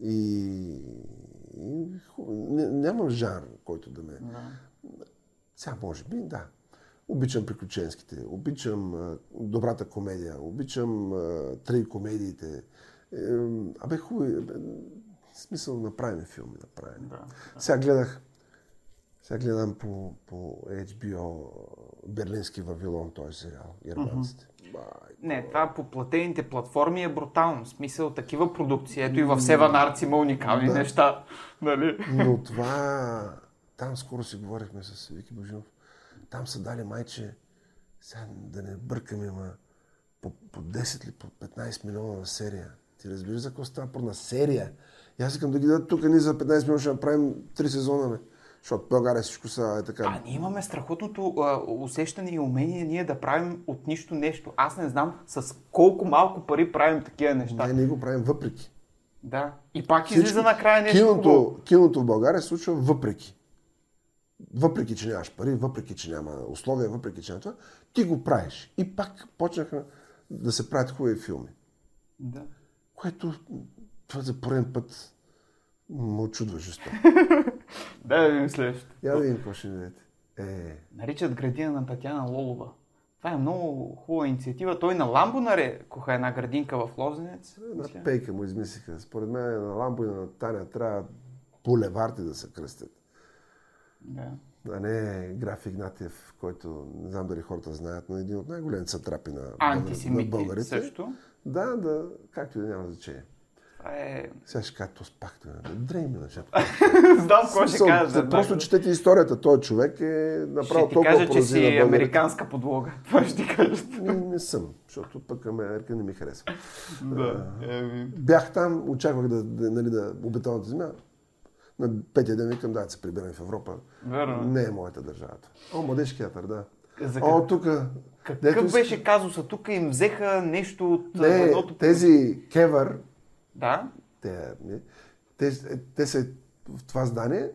И, и хубав, нямам жанр, който да ме... Да. Сега, може би, да. Обичам приключенските, обичам а, добрата комедия, обичам а, трагикомедиите. Е, абе, хубави, абе, в смисъл, направим филми, направим. Да. Сега гледах, сега гледам по, по HBO Берлински Вавилон, този сериал, германците. Бай, Не, това по платените платформи е брутално. В смисъл такива продукции. Ето и в Севан Arts има уникални Да. неща. Нали? Но това, там скоро си говорихме с Вики Божинов, там са дали майче, сега да не бъркаме, ма по, по 10 или по 15 милиона на серия. Ти разбираш за какво става на серия? И аз искам да ги дадат тук, ние за 15 милиона ще направим 3 сезона, бе. Защото България всичко са е така. А ние имаме страхотното а, усещане и умение ние да правим от нищо нещо. Аз не знам с колко малко пари правим такива неща. Не, ние го правим въпреки. Да. И пак излиза Всичко- накрая нещо киното, киното в България се случва въпреки. Въпреки, че нямаш пари, въпреки, че няма условия, въпреки, че няма това, ти го правиш. И пак почнаха да се правят хубави филми. Да. Което това за пореден път ме очудва жестоко. Да, да видим следващото. Я да видим какво ще ни дадете. Е, Наричат градина на Татьяна Лолова. Това е много хубава инициатива. Той на Ламбо нарекоха една градинка в Лозенец. на мисля. пейка му измислиха. Според мен на Ламбо и на Таня трябва булеварди да се кръстят. Да. А не граф Игнатиев, който не знам дали хората знаят, но е един от най-големите сатрапи на, на българите. също. Да, да, както и да няма значение. Това е... Сега ще кажа, то спахте, дрей ми на шапка. Знам какво ще кажа. просто четете историята. Той човек е направил толкова кажа, че си българите. американска подлога. Това ще ти кажа. Не, не съм, защото пък Америка не ми харесва. Да. Бях там, очаквах да, да, нали, да обеталната земя. На петия ден викам, да, се прибирам в Европа. Верно. Не е моята държава. О, младежки театър, да. За О, тук. Какъв беше казуса? Тук им взеха нещо от Не, едното... тези кевър, Да? те, те, те са в това здание,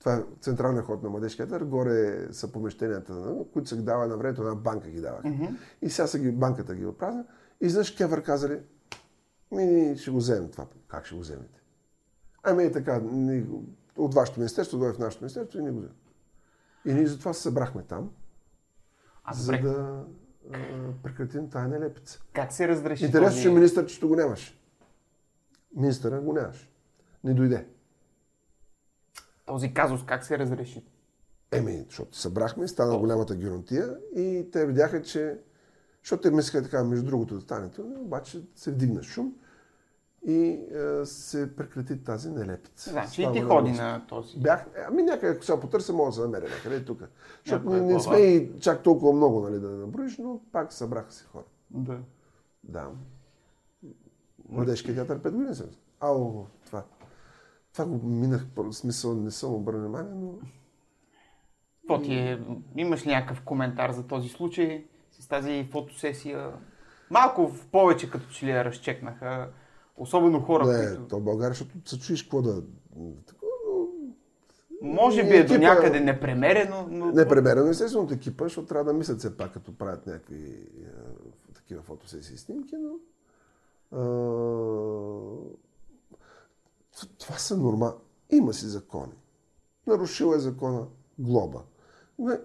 това е централния ход на Младежкия театър, горе са помещенията, които се ги дава на времето, една банка ги дава. И сега са ги, банката ги опразна. И знаеш, Кевър казали, ми ще го вземем това. Как ще го вземете? Ами е така, ни, от вашето министерство, дойде в нашето министерство и ни го вземем. И ние затова се събрахме там, А за добре, да а, прекратим тая нелепица. как се разреши Интересно, че министър, че го нямаше. Министъра го нямаше. Не дойде. този казус? Как се разреши? Еми, защото събрахме, стана голямата геронтия и те видяха, че... Защото те мислеха така, между другото, да стане обаче се вдигна шум и е, се прекрати тази нелепица. Значи и Става ти голяма ходи на този. Бях, ами някъде, ако сега потърся, мога да се намеря някъде и тук. Защото не, не сме и чак толкова много нали, да наброиш, но пак събраха се хора. Да. Да. Младежкият театър 5 години съм. Ау, това. Това го минах, в смисъл не съм обърнал внимание, но Какво ти е? Имаш ли някакъв коментар за този случай с тази фотосесия? Малко в повече като че ли я разчекнаха. Особено хора, не, които... то България, защото се чуеш какво да... Може би е до екипа- някъде непремерено, но... Непремерено естествено от екипа, защото трябва да мислят все пак, като правят някакви е, такива фотосесии и снимки, но а, това са норма. Има си закони. Нарушил е закона, глоба.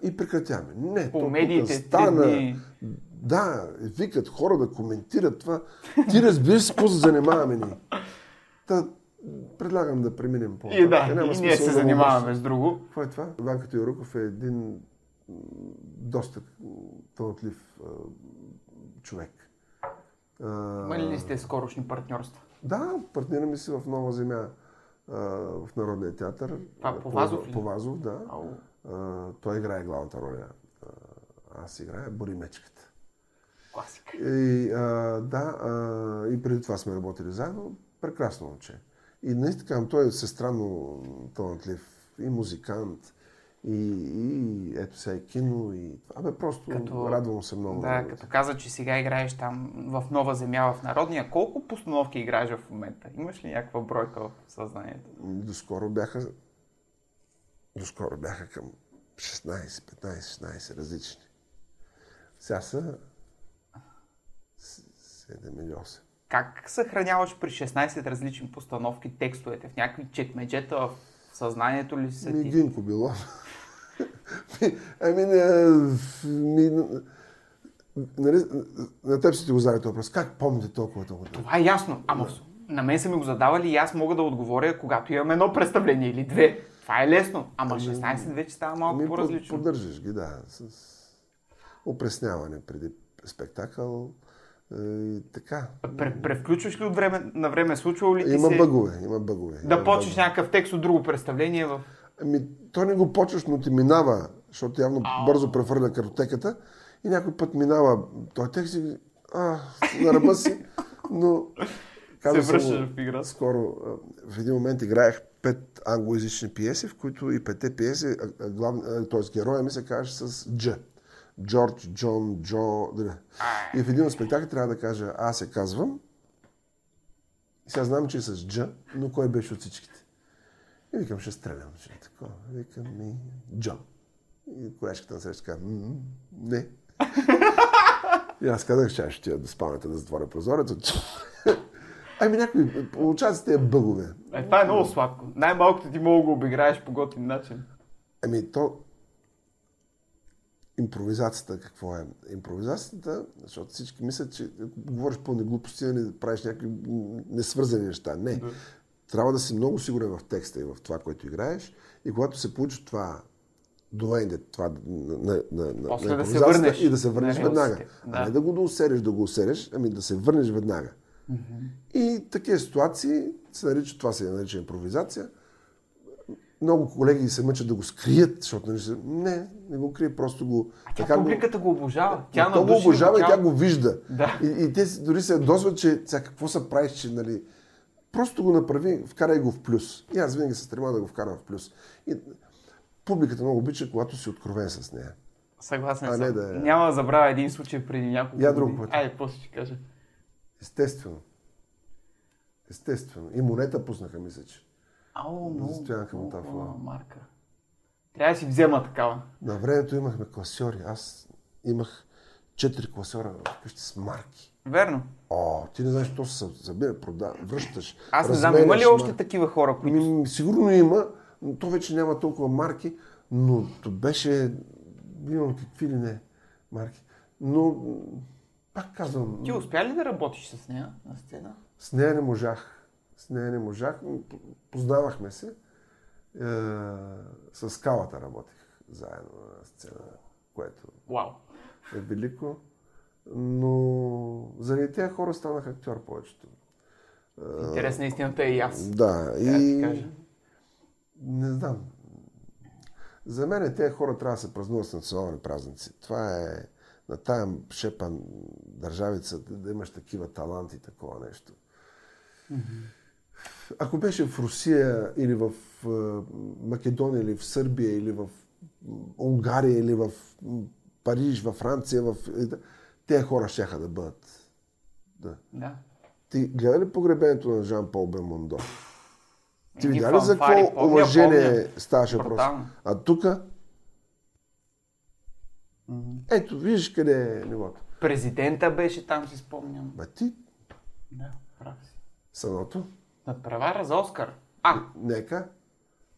И прекратяваме. Не, По медиите стана. дни. Да, викат хора да коментират това. Ти разбираш с какво се занимаваме ние. Та, предлагам да преминем по И да, Няма и ние се да занимаваме с друго. какво е това? Иван Катюруков е един доста талантлив човек. А, Имали ли сте скорошни партньорства? Да, партнираме си в Нова земя. в Народния театър. А, по Вазов ли? По Вазов, да. Ау. Той играе главната роля. А, аз играя Боримечката. Класика. И, а, да, а, и преди това сме работили заедно. Прекрасно момче. И наистина той е всестранно талантлив и музикант, и, и ето сега и кино, и това. Абе, просто Като- радвам се много. Да, като каза, че сега играеш там в Нова земя в Народния, колко постановки играеш в момента? Имаш ли някаква бройка в съзнанието? Доскоро бяха, доскоро бяха към 16, 15, 16 различни. Сега са 7 или 8. Как съхраняваш при 16 различни постановки текстовете? В някакви чекмеджета в съзнанието ли са Ми, ти? Гинко било. Ми, ами, ми, нали, на теб си ти го зададе този въпрос. Как помните толкова толкова? Това е ясно, ама на мен са ми го задавали и аз мога да отговоря, когато имам едно представление или две. Това е лесно, ама 16 вече става малко Ами, по-различно. Поддържаш ги, да. С опресняване преди спектакъл. Е, И така. Пре- превключваш ли от време на време? Случвало ли ти Има се бъгове, има бъгове. да има почнеш бъгове. някакъв текст от друго представление в... Ами, то не го почваш, но ти минава, защото явно бързо прехвърля картотеката и някой път минава той текст и а, на ръба си, но казвам връщаш само, в играта. Скоро в един момент играех пет англоязични пиеси, в които и пете пиеси, глав... т.е. героя ми се каже с Дж. Джордж, Джон, Джо. И в един от спектакли трябва да кажа, аз се казвам. И сега знам, че е с Дж, но кой беше от всичките? И викам, ще стрелям. Че е такова. Викам ми, Джо. И колежката на среща казва, «М, не. И аз казах, че ще отида до спалнята да затворя прозореца. Ами някои получават се тези бъгове. Е, това е много сладко. Най-малкото ти мога да го обиграеш по готин начин. Ами то... Импровизацията какво е? Импровизацията, защото всички мислят, че говориш пълни глупости, нали, правиш някакви несвързани неща. Не. Да. Трябва да си много сигурен в текста и в това, което играеш. И когато се получи това доенде, това на, на, на, После на да се върнеш и да се върнеш на веднага. релсите. А Да. не да го доусереш, да го усереш, ами да се върнеш веднага. И такива ситуации се нарича, това се нарича импровизация. Много колеги се мъчат да го скрият, защото нали, се- не, не го крие, просто го... А тя публиката го обожава. Тя то го обожава и го, тя го вижда. Да. И, и те дори се ядосват, че сега какво се правиш, че нали... Просто го направи, вкарай го в плюс. И аз винаги се стремя да го вкарам в плюс. И публиката много обича, когато си откровен с нея. Съгласен А съм. не да е- Няма да забравя един случай преди няколко Я друг път. Айде, после ще кажа. Естествено. Естествено. И монета пуснаха, мисля, че. Ало, много, хубава марка. Трябва да си взема такава. На времето имахме класьори. Аз имах четири класьора вкъщи с марки. Верно. О, ти не знаеш, то се събира, прода, връщаш. Аз не знам, има ли още такива хора, които... Ми, сигурно има, но то вече няма толкова марки, но то беше, имам какви ли не марки. Но, пак казвам, Ти успя ли да работиш с нея на сцена? с нея не можах. С нея не можах, но познавахме се. Е, с скалата работех заедно на сцена, което Вау. е велико. Но заради тези хора станах актьор повечето. Интересна истината е и аз. Да, и кажа? не знам. За мен тези хора трябва да се празнуват с национални празници. Това е на тая шепа държавица да, имаш такива таланти, такова нещо. Ако беше в Русия или в е, Македония, или в Сърбия, или в Унгария, или в Париж, във Франция, в... тези хора ще да бъдат. Да. Да. Ти гледа ли погребението на Жан-Пол Белмондо? Ти Едни видя ли за какво уважение ставаше? Брутално. А тук... Ето, виждаш къде е нивото. Президента беше там, си спомням. Ба ти, Да, прав си. съното, Надпревара за Оскар. А, нека,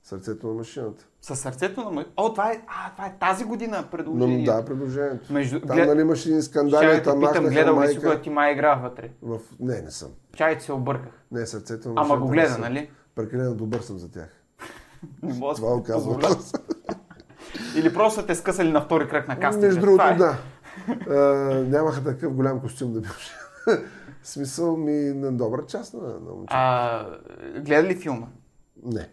сърцето на машината. със сърцето на мой... О, това е, а, това е тази година Но предложение. да, предложението. Между- Там глед- нали имаше един Ще скандали, да те там питам, гледал ли си, майка. когато ти май игра вътре? В... Не, не съм. Чай, се обърках. Не, сърцето на Ама машината. го не гледа, нали? Прекалено добър съм за тях. Не мога Това го казвам. Или просто са те скъсали на втори кръг на кастинга. Между другото, е. да. А, нямаха такъв голям костюм да В смисъл ми на добра част на, на момче. А, гледа ли филма? Не.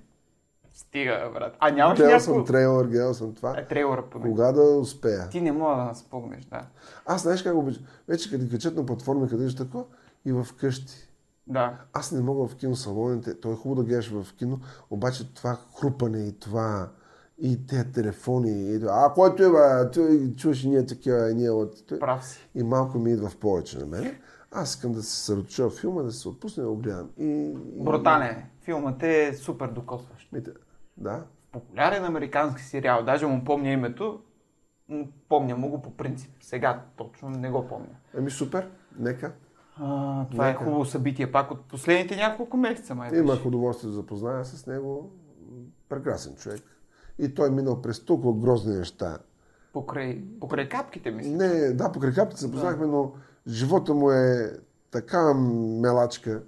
Стига, брат. А нямаш Гледал някакво... съм трейлър, гледал съм това. Е, трейлъра поне. Кога да успея? Ти не мога да спомнеш, да. Аз знаеш как обичам? Вече като качат на платформи, къде ще тако и в къщи. Да. Аз не мога в киносалоните, то е хубаво да гледаш в кино, обаче това хрупане и това и тези телефони, и а който е, бе, той чуваш и ние такива, и ние от... той- Прав си. И малко ми идва в повече на мене. Аз искам да се съсредоточа в филма, да се отпусне да го гледам. И, и... Брутален. Филмът е супер докосващ. Мите, Да. Популярен американски сериал. Даже му помня името. М, Помня му го по принцип. Сега точно не го помня. Еми супер, нека. А, това е Нека. хубаво събитие пак от последните няколко месеца, май. Имах удоволствие да запозная с него. Прекрасен човек. И той е минал през толкова грозни неща. Покрай, покрай капките, мисля. Не, да, покрай капите се запознахме, но живота му е така мелачка.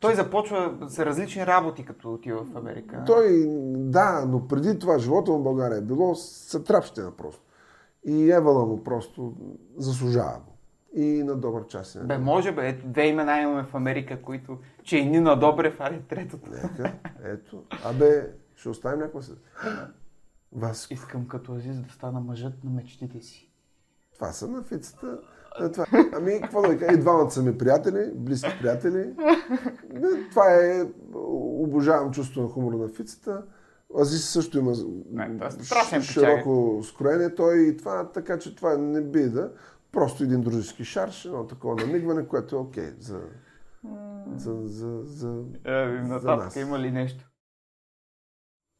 Той започва с различни работи, като отива в Америка. Той, да, но преди това живота му в България е било сътрапщина просто. И Евала му просто заслужава го. И на добър час. Бе, може бе, ето две имена имаме в Америка, които... Че и Нина Добрев, аре третото. Нека, ето. Абе, ще оставим някаква се. Вас, Искам като Азиз да стана мъжът на мечтите си. това са на фицата. Това. Ами, какво да ви кажа, и двамата са ми приятели, близки приятели. Това е, обожавам чувство на хумора на фицата. Азис също има Не, е широко скроение. Той и това, така че това не би да. Просто един дружески шарш, едно такова намигване, което е окей за, за, за, за, Е, за нас. има ли нещо?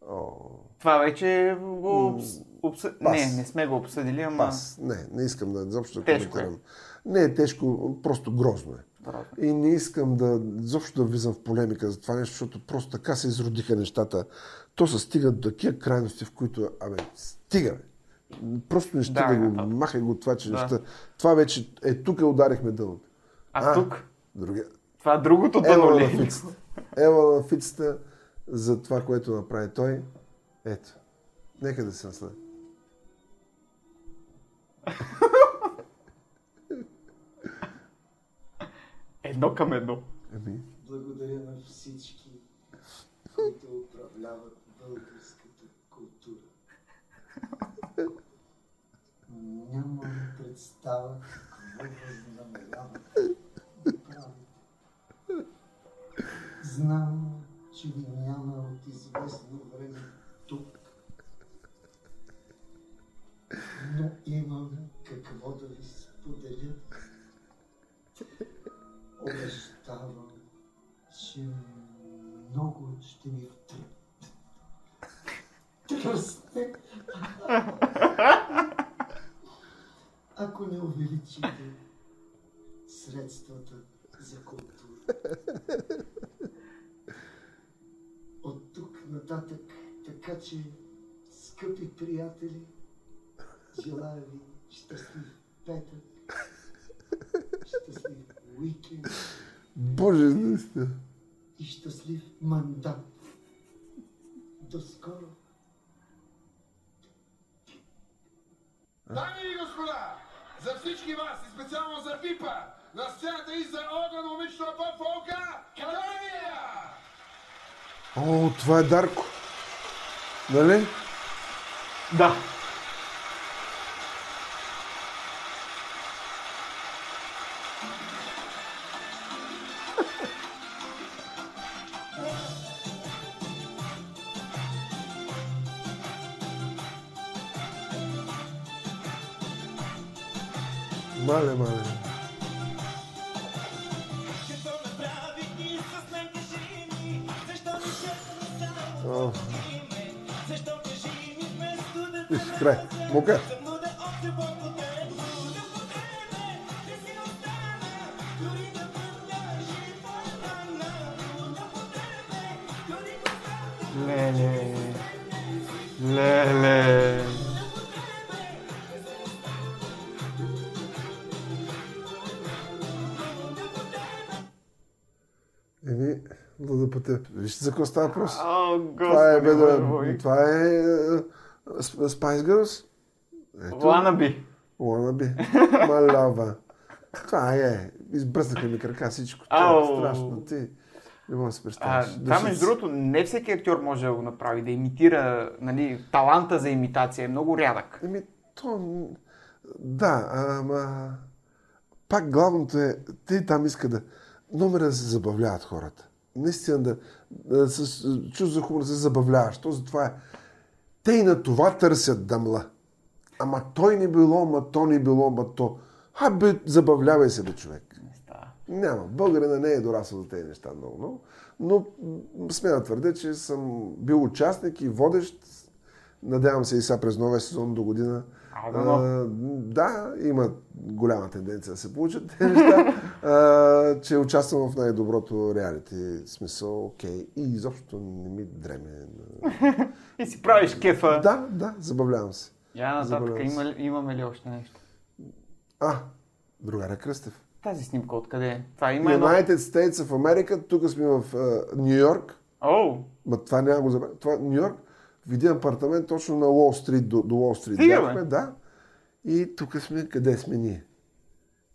О, Това вече го обс... обсъ... Пас. Не, не сме го обсъдили, ама... Пас. Не, не искам да изобщо да Тежко е. коментирам. Не е тежко, просто грозно е. Браво. И не искам да изобщо да влизам в полемика за това нещо, защото просто така се изродиха нещата. То се стига до такива крайности, в които, абе, стига, бе. Просто не стига Да, го, да. махай го това, че Да. неща. Това вече, е, тук ударихме дъното. А, тук? Другия. Това другото Ева дъно на ли? фицата. Ева на фицата за това, което направи той. Ето. Нека да се наслада. Едно към едно. Еми, Благодаря на всички, които управляват българската култура. Нямам представа какво възнамерявате да правите. Знам, че ви няма от известно време тук, но имам какво да ви споделя. Обещавам, че много ще ми тръсне. Ако не увеличите средствата за култура. От тук нататък, така че, скъпи приятели, желая ви щастлив петък, щастлив уикенд Боже, наистина. и щастлив мандат. До скоро! Дами и господа, за всички вас и специално за Пипа, на сцената и за органомична поп-фолка, Каления! О, това е Дарко. Нали? Да. ми вместо да Их, край. Мука. съм луда Теб. Вижте за какво става въпрос. Това е, бе, това е е, Sp- Spice Girls. Ланаби. Wannabe. Малява. Това е. Избръснаха ми крака всичко. Това е страшно. Ти. Не мога да се А, представиш. ще- между другото, не всеки актьор може да го направи, да имитира, нали, таланта за имитация е много рядък. Еми, то... Да, ама... Пак главното е, те там искат да... Номера да се забавляват хората. Наистина да, да с чувство за хумор да се забавляваш. То затова е. Те и на това търсят дъмла. Ама той не било, ама то не било, ама то. А бе, забавлявай се бе, човек. Не. Няма. Българина не е дорасъл за тези неща много, много. Но смея да твърдя, че съм бил участник и водещ. Надявам се и сега през новия сезон до година. А, да, има голяма тенденция да се получат тези неща, а, че участвам в най-доброто реалити. Смисъл, окей. И изобщо не ми дреме. И си правиш кефа. Да, да, забавлявам се. Я нататък, има, имаме ли още нещо? А, другаря Кръстев. Тази снимка откъде е? Това има едно... United States of America, тук сме в Нью Йорк. О, Ма това няма го забравя. Това Нью Йорк, един апартамент точно на Уолл Стрит, до, до Уолл Стрит. Бяхме, да. И тук сме, къде сме ние.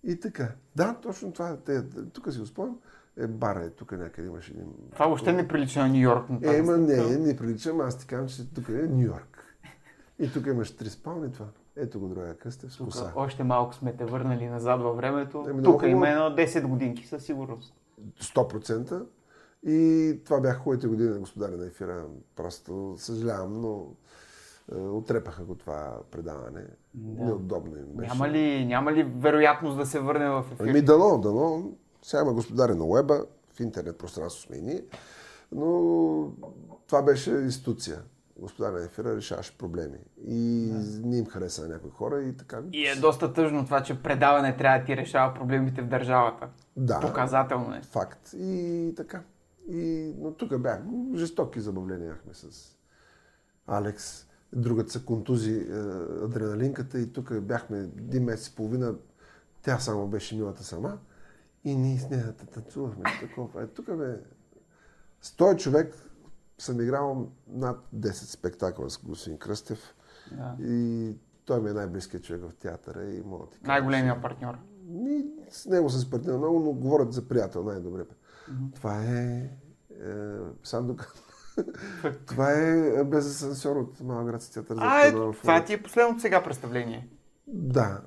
И така. Да, точно това. Те, тук си го спомням. Е, бара е, тук някъде имаше един... това въобще не прилича на Нью Йорк. Е, ма не, не приличам, аз ти казвам, че тук е Нью Йорк. И тук имаш три спални това. Ето го другия къстев с коса. още малко сме те върнали назад във времето. Много Тук има едно 10 годинки със сигурност. 100%. И това бяха хубавите години на господаря на ефира. Просто съжалявам, но е, отрепаха го това предаване. Неудобно им беше. Няма ли, няма ли вероятност да се върне в ефир? Ами дано, дано. Сега има господари на уеба, в интернет пространство сме и ние. Но това беше институция. Господаря на ефира решаваше проблеми. И не им хареса на някои хора и така. И е доста тъжно това, че предаване трябва да ти решава проблемите в държавата. Да. Показателно е. Факт. И така. И, но тук бях жестоки забавления имахме с Алекс. Другата са контузи, е, адреналинката и тук бяхме един месец и половина. Тя само беше милата сама. И ние с нея танцувахме. Такова. Е, тук бе... С този човек съм играл над 10 спектакъла с господин Кръстев. Да. И той ми е най-близкият човек в театъра и мога да ти кажа, Най-големия партньор. ми, с него съм спартнирал много, но говорят за приятел най-добре. Това е... е сам дока... Това е без асансьор от Малък град с театър. А, е, това ти е последното сега представление. Да.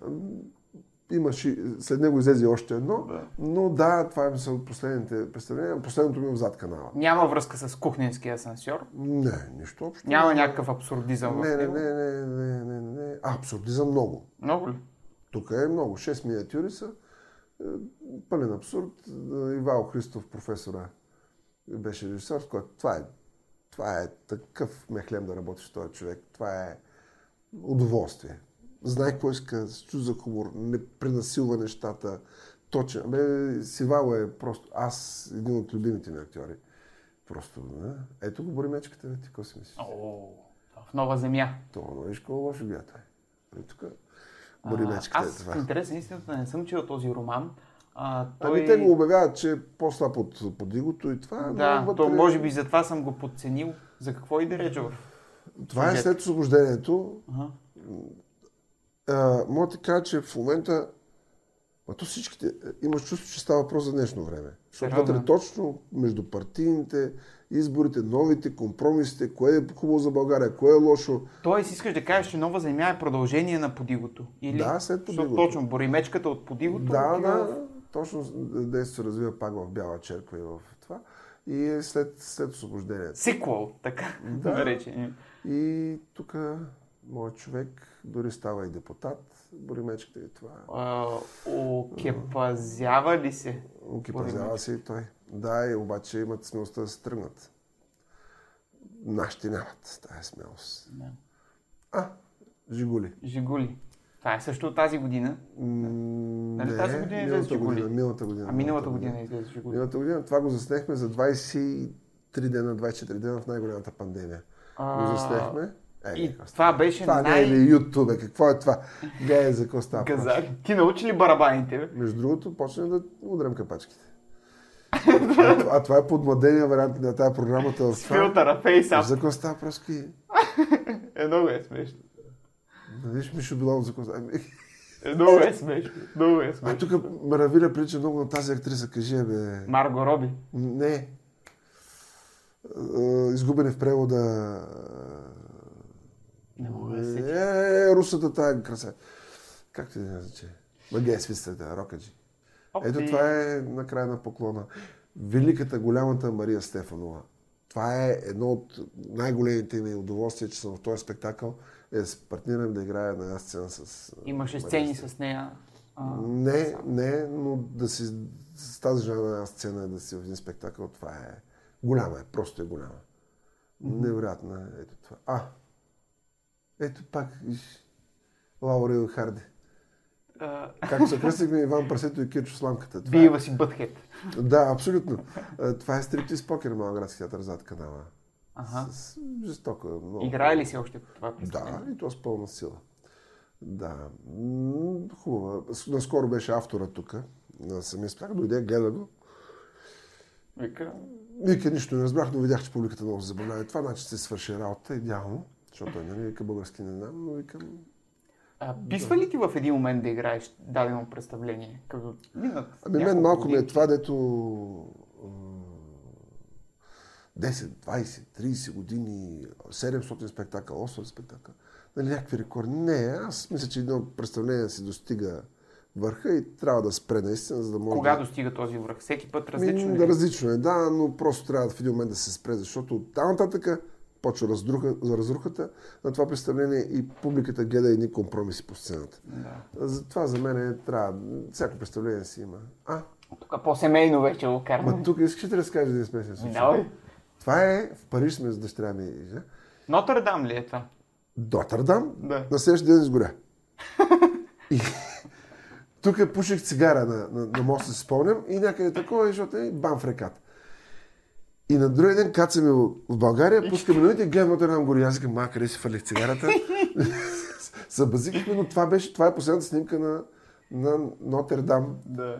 Имаше, след него излезе още едно, но да, това е са от последните представления. Последното ми е зад канала. Няма връзка с кухненския асансьор. Не, нищо общо. Няма някакъв абсурдизъм Не, в не, него. не, не, не, не, не, не. А, абсурдизъм много. Много ли? Тук е много. Шест миниатюри са. Пълен абсурд. Ивал Христов, професора, беше режисьор, с който това е, това е такъв мехлем да работиш този човек. Това е удоволствие. Знае какво иска, с чувство за хумор, не пренасилва нещата. Точен. Бе, Сивало е просто аз, един от любимите ми актьори. Просто, да. Ето го боримечката, бе, ти какво си мислиш? О, в нова земя. Това, но виж какво лошо гледа той. Ей, тук А, боримечката е Аз това. в интерес на истината не съм чел този роман. А, той... Ами те го обявяват, че е по-слаб от подигото и това. Да, но то вътре- може би затова съм го подценил. За какво и да рече в... Това е след освобождението. Ага. А, мога да кажа, че в момента а то всичките, е, имаш чувство, че става въпрос за днешно време. Защото Сериозно? вътре точно между партийните, изборите, новите, компромисите, кое е хубаво за България, кое е лошо. Тоест искаш да кажеш, че Нова земя е продължение на Подигото? Или... Да, след Защото Подигото. Точно, боримечката от Подигото. Да, отива да, точно действието се развива пак в Бяла черква и в това. И е след, след освобождението. Сиквел, така Да. наречени. И тук моят човек дори става и депутат, боримечката и това. А, Окепазява ли се? Окипазява се и той. Да, и обаче имат смелостта да се тръгнат. Нашите нямат тази смелост. Да. А, Жигули. Жигули. Това е също тази година. Нали тази година излезе Жигули? година, миналата година. А миналата година излезе Жигули. Миналата година. Това го заснехме за 23 дена, 24 дена в най-голямата пандемия. А, Го заснехме. Е, И това беше Това не най... е ли YouTube, какво е това? Гледай за какво става. Газари. Ти научи ли барабаните? бе? Между другото, почнем да удрям капачките. а, а това е подмладения вариант на тази програмата. С това. филтъра, фейсап. За какво става проски? Е, много е смешно. Виж Мишо Биланов за какво. Ами, Е, много е смешно. Много е А смешно. тук Маравиля прилича много на тази актриса. Кажи, я, бе. Марго Роби. Не. а, изгубени в превода. Не мога да се Е, русата тая краса. Как ти нарече? Магия свистата, Рокаджи. Ето това е на края на поклона. Великата, голямата Мария Стефанова. Това е едно от най-големите ми удоволствия, че съм в този спектакъл, е да се партнирам да играя на една сцена с... Имаше сцени с нея. А, Не, не, но да си с тази жена на една сцена, да си в един спектакъл, това е голяма, е, просто е голяма. Невероятна е ето това. А, ето пак, и Харди. а, Както се кръстихме Иван Прасето и Кирчо Сламката. Това Бива си бътхет. е, да, абсолютно. Това е стриптиз покер, Малградски театър зад канала. Ага. С жестоко. Много. Играе ли си още това Да, и то с пълна сила. Да, хубава. Наскоро беше автора тук, на самия спектакъл, дойде, гледа го. Вика, Вика, нищо не разбрах, но видях, че публиката много се забавлява. Това значи се свърши работа, идеално, защото той, нали, вика български не знам, но викам, а, писва ли ти в един момент да играеш дадено представление? Като минат Ами мен малко ми е години. това, дето м, 10, 20, 30 години, 700 спектакъл, 800 спектакъл, нали, някакви рекорди. Не, аз мисля, че едно представление си достига върха и трябва да спре наистина, за да може Кога да... достига този връх? Всеки път Ми, различно да, ли? различно е, да, но просто трябва в един момент да се спре, защото от там нататък почва раздруха, разрухата на това представление и публиката гледа едни компромиси по сцената. Да. Затова за мен е, трябва, всяко представление си има. А, Тук по-семейно вече го караме. Ма тук искаш ли да разкажеш един смесен случай? Давай. Това е в Париж сме с дъщеря ми. Жа. Нотър Дам ли е това? Дотърдам, Да. на следващия ден изгоря. И тук пуших цигара на, на, на моста, си спомням, и някъде такова, защото е бам в реката. И на другия ден кацаме в България, пускаме новите, гледам Нотърдам гори. Аз викам, ма, къде си фалих цигарата? Събазикахме, но това беше, това е последната снимка на, на Нотърдам Да.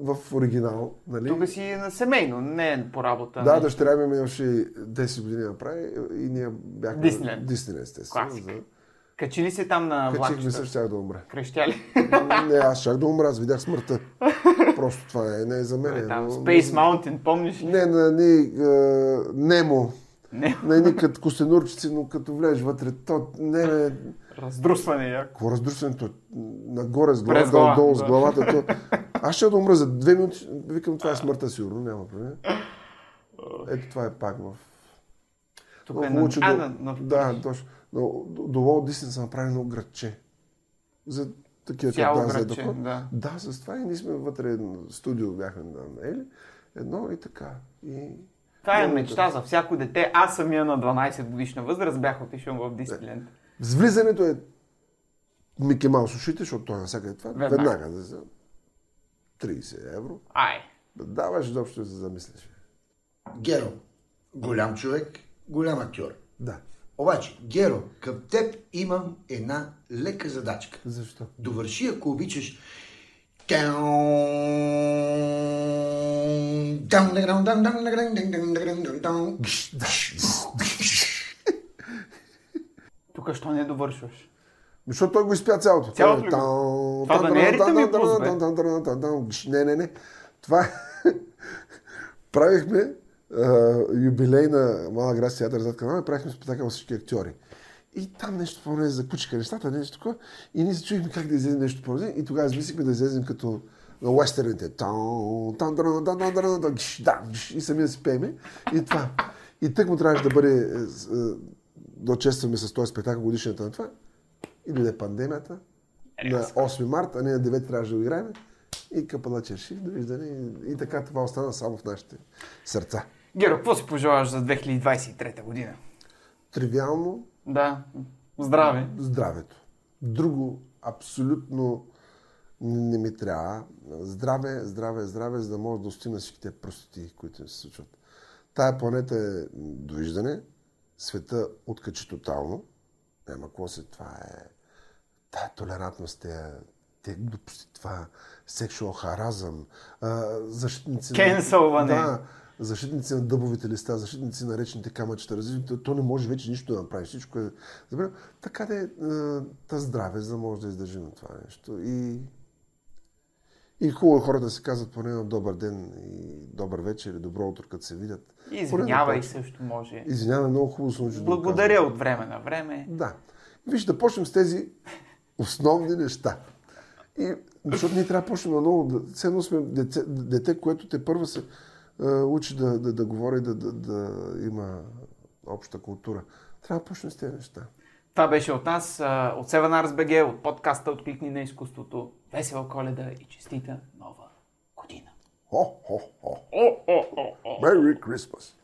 в оригинал. Нали? Тук си на семейно, не по работа. Да, не. дъщеря ми имаше 10 години направи и ние бяхме... Дисниленд. Дисниленд, естествено. Класик. За... Качи ли се там на Качих ми влакчета? се, щях да умра. Крещя ли? не, аз щях да умра, аз видях смъртта. Просто това е, не е за мен. Там, но- Space Mountain, помниш ли? Не, на ни е, Немо. Не. На едни като костенурчици, но като влезеш вътре, то не е... Раздрусване яко. Раздрусването? Нагоре с главата, глава, долу с да. главата. То... Аз ще да умра за две минути. Викам, това е смъртта сигурно, няма проблем. Ето това е пак в Тук Много е на... А, до- на. Да, точно. Но до Walt Disney са направили едно градче. За такива Цяло като нас, за градче, такова. да. Да, с това и ние сме вътре студио бяхме наели. Едно и така. И... Това е мечта за всяко дете. Аз самия на 12 годишна възраст бях отишъл в Дисниленд. С влизането е Мики Маус ушите, защото той навсякъде това. Веднага. Веднага. веднага за 30 евро. Ай, Да даваш изобщо да се замислиш. Геро, голям човек, голям актьор. Да. Обаче, Геро, към теб имам една лека задачка. Защо? Довърши, ако обичаш. тук що не довършваш? Защото той го изпя цялото. Цялото ли Това да не е ритъм и. Не, не, не. Това е... Правихме юбилей на Мала град театър зад канала и правихме спектакъл с всички актьори. И там нещо по закучиха нещата, нещо такова. И ние се чуихме как да излезем нещо по И тогава измислихме да излезем като на уестерните. И сами да си пееме. И това. И тък му трябваше да бъде е, е, да честваме с този спектакъл годишната на това. И дойде пандемията. На 8 марта, а не на 9 трябваше да го играем. И капала черши, довиждане. И така това остана само в нашите сърца. Геро, какво си пожелаваш за 2023 година? Тривиално Да, здраве. здравето. Друго абсолютно не ми трябва. Здраве, здраве, здраве, за да може да достигна всичките простоти, които се случват. Тая планета е довиждане, света откачи тотално. Няма какво се, това е тая толерантност, тя, те глупости, това сексуал харазъм, защитници Кенсълване. Да, защитници на дъбовите листа, защитници на речните камъчета, различните, то не може вече нищо да направи. Всичко е... забранено. Така да е, та здраве, за да може да издържи на това нещо. И, И хубаво е хората да се казват поне на добър ден и добър вечер и добро утро, като се видят. И извинявай да също може. Извинявай, много хубаво се научи да Благодаря казвам. от време на време. Да. Виж, да почнем с тези основни неща. И, защото ние трябва да почнем наново. Да, все едно сме дете, дете, което те първа се е, учи да, да, да говори, да, да, да има обща култура. Трябва да почне с тези неща. Това беше от нас, е, от Севен БГ, от подкаста от Кликни на изкуството. Весела коледа и честита нова година. О, о, о. О, о, о, о. Merry Christmas!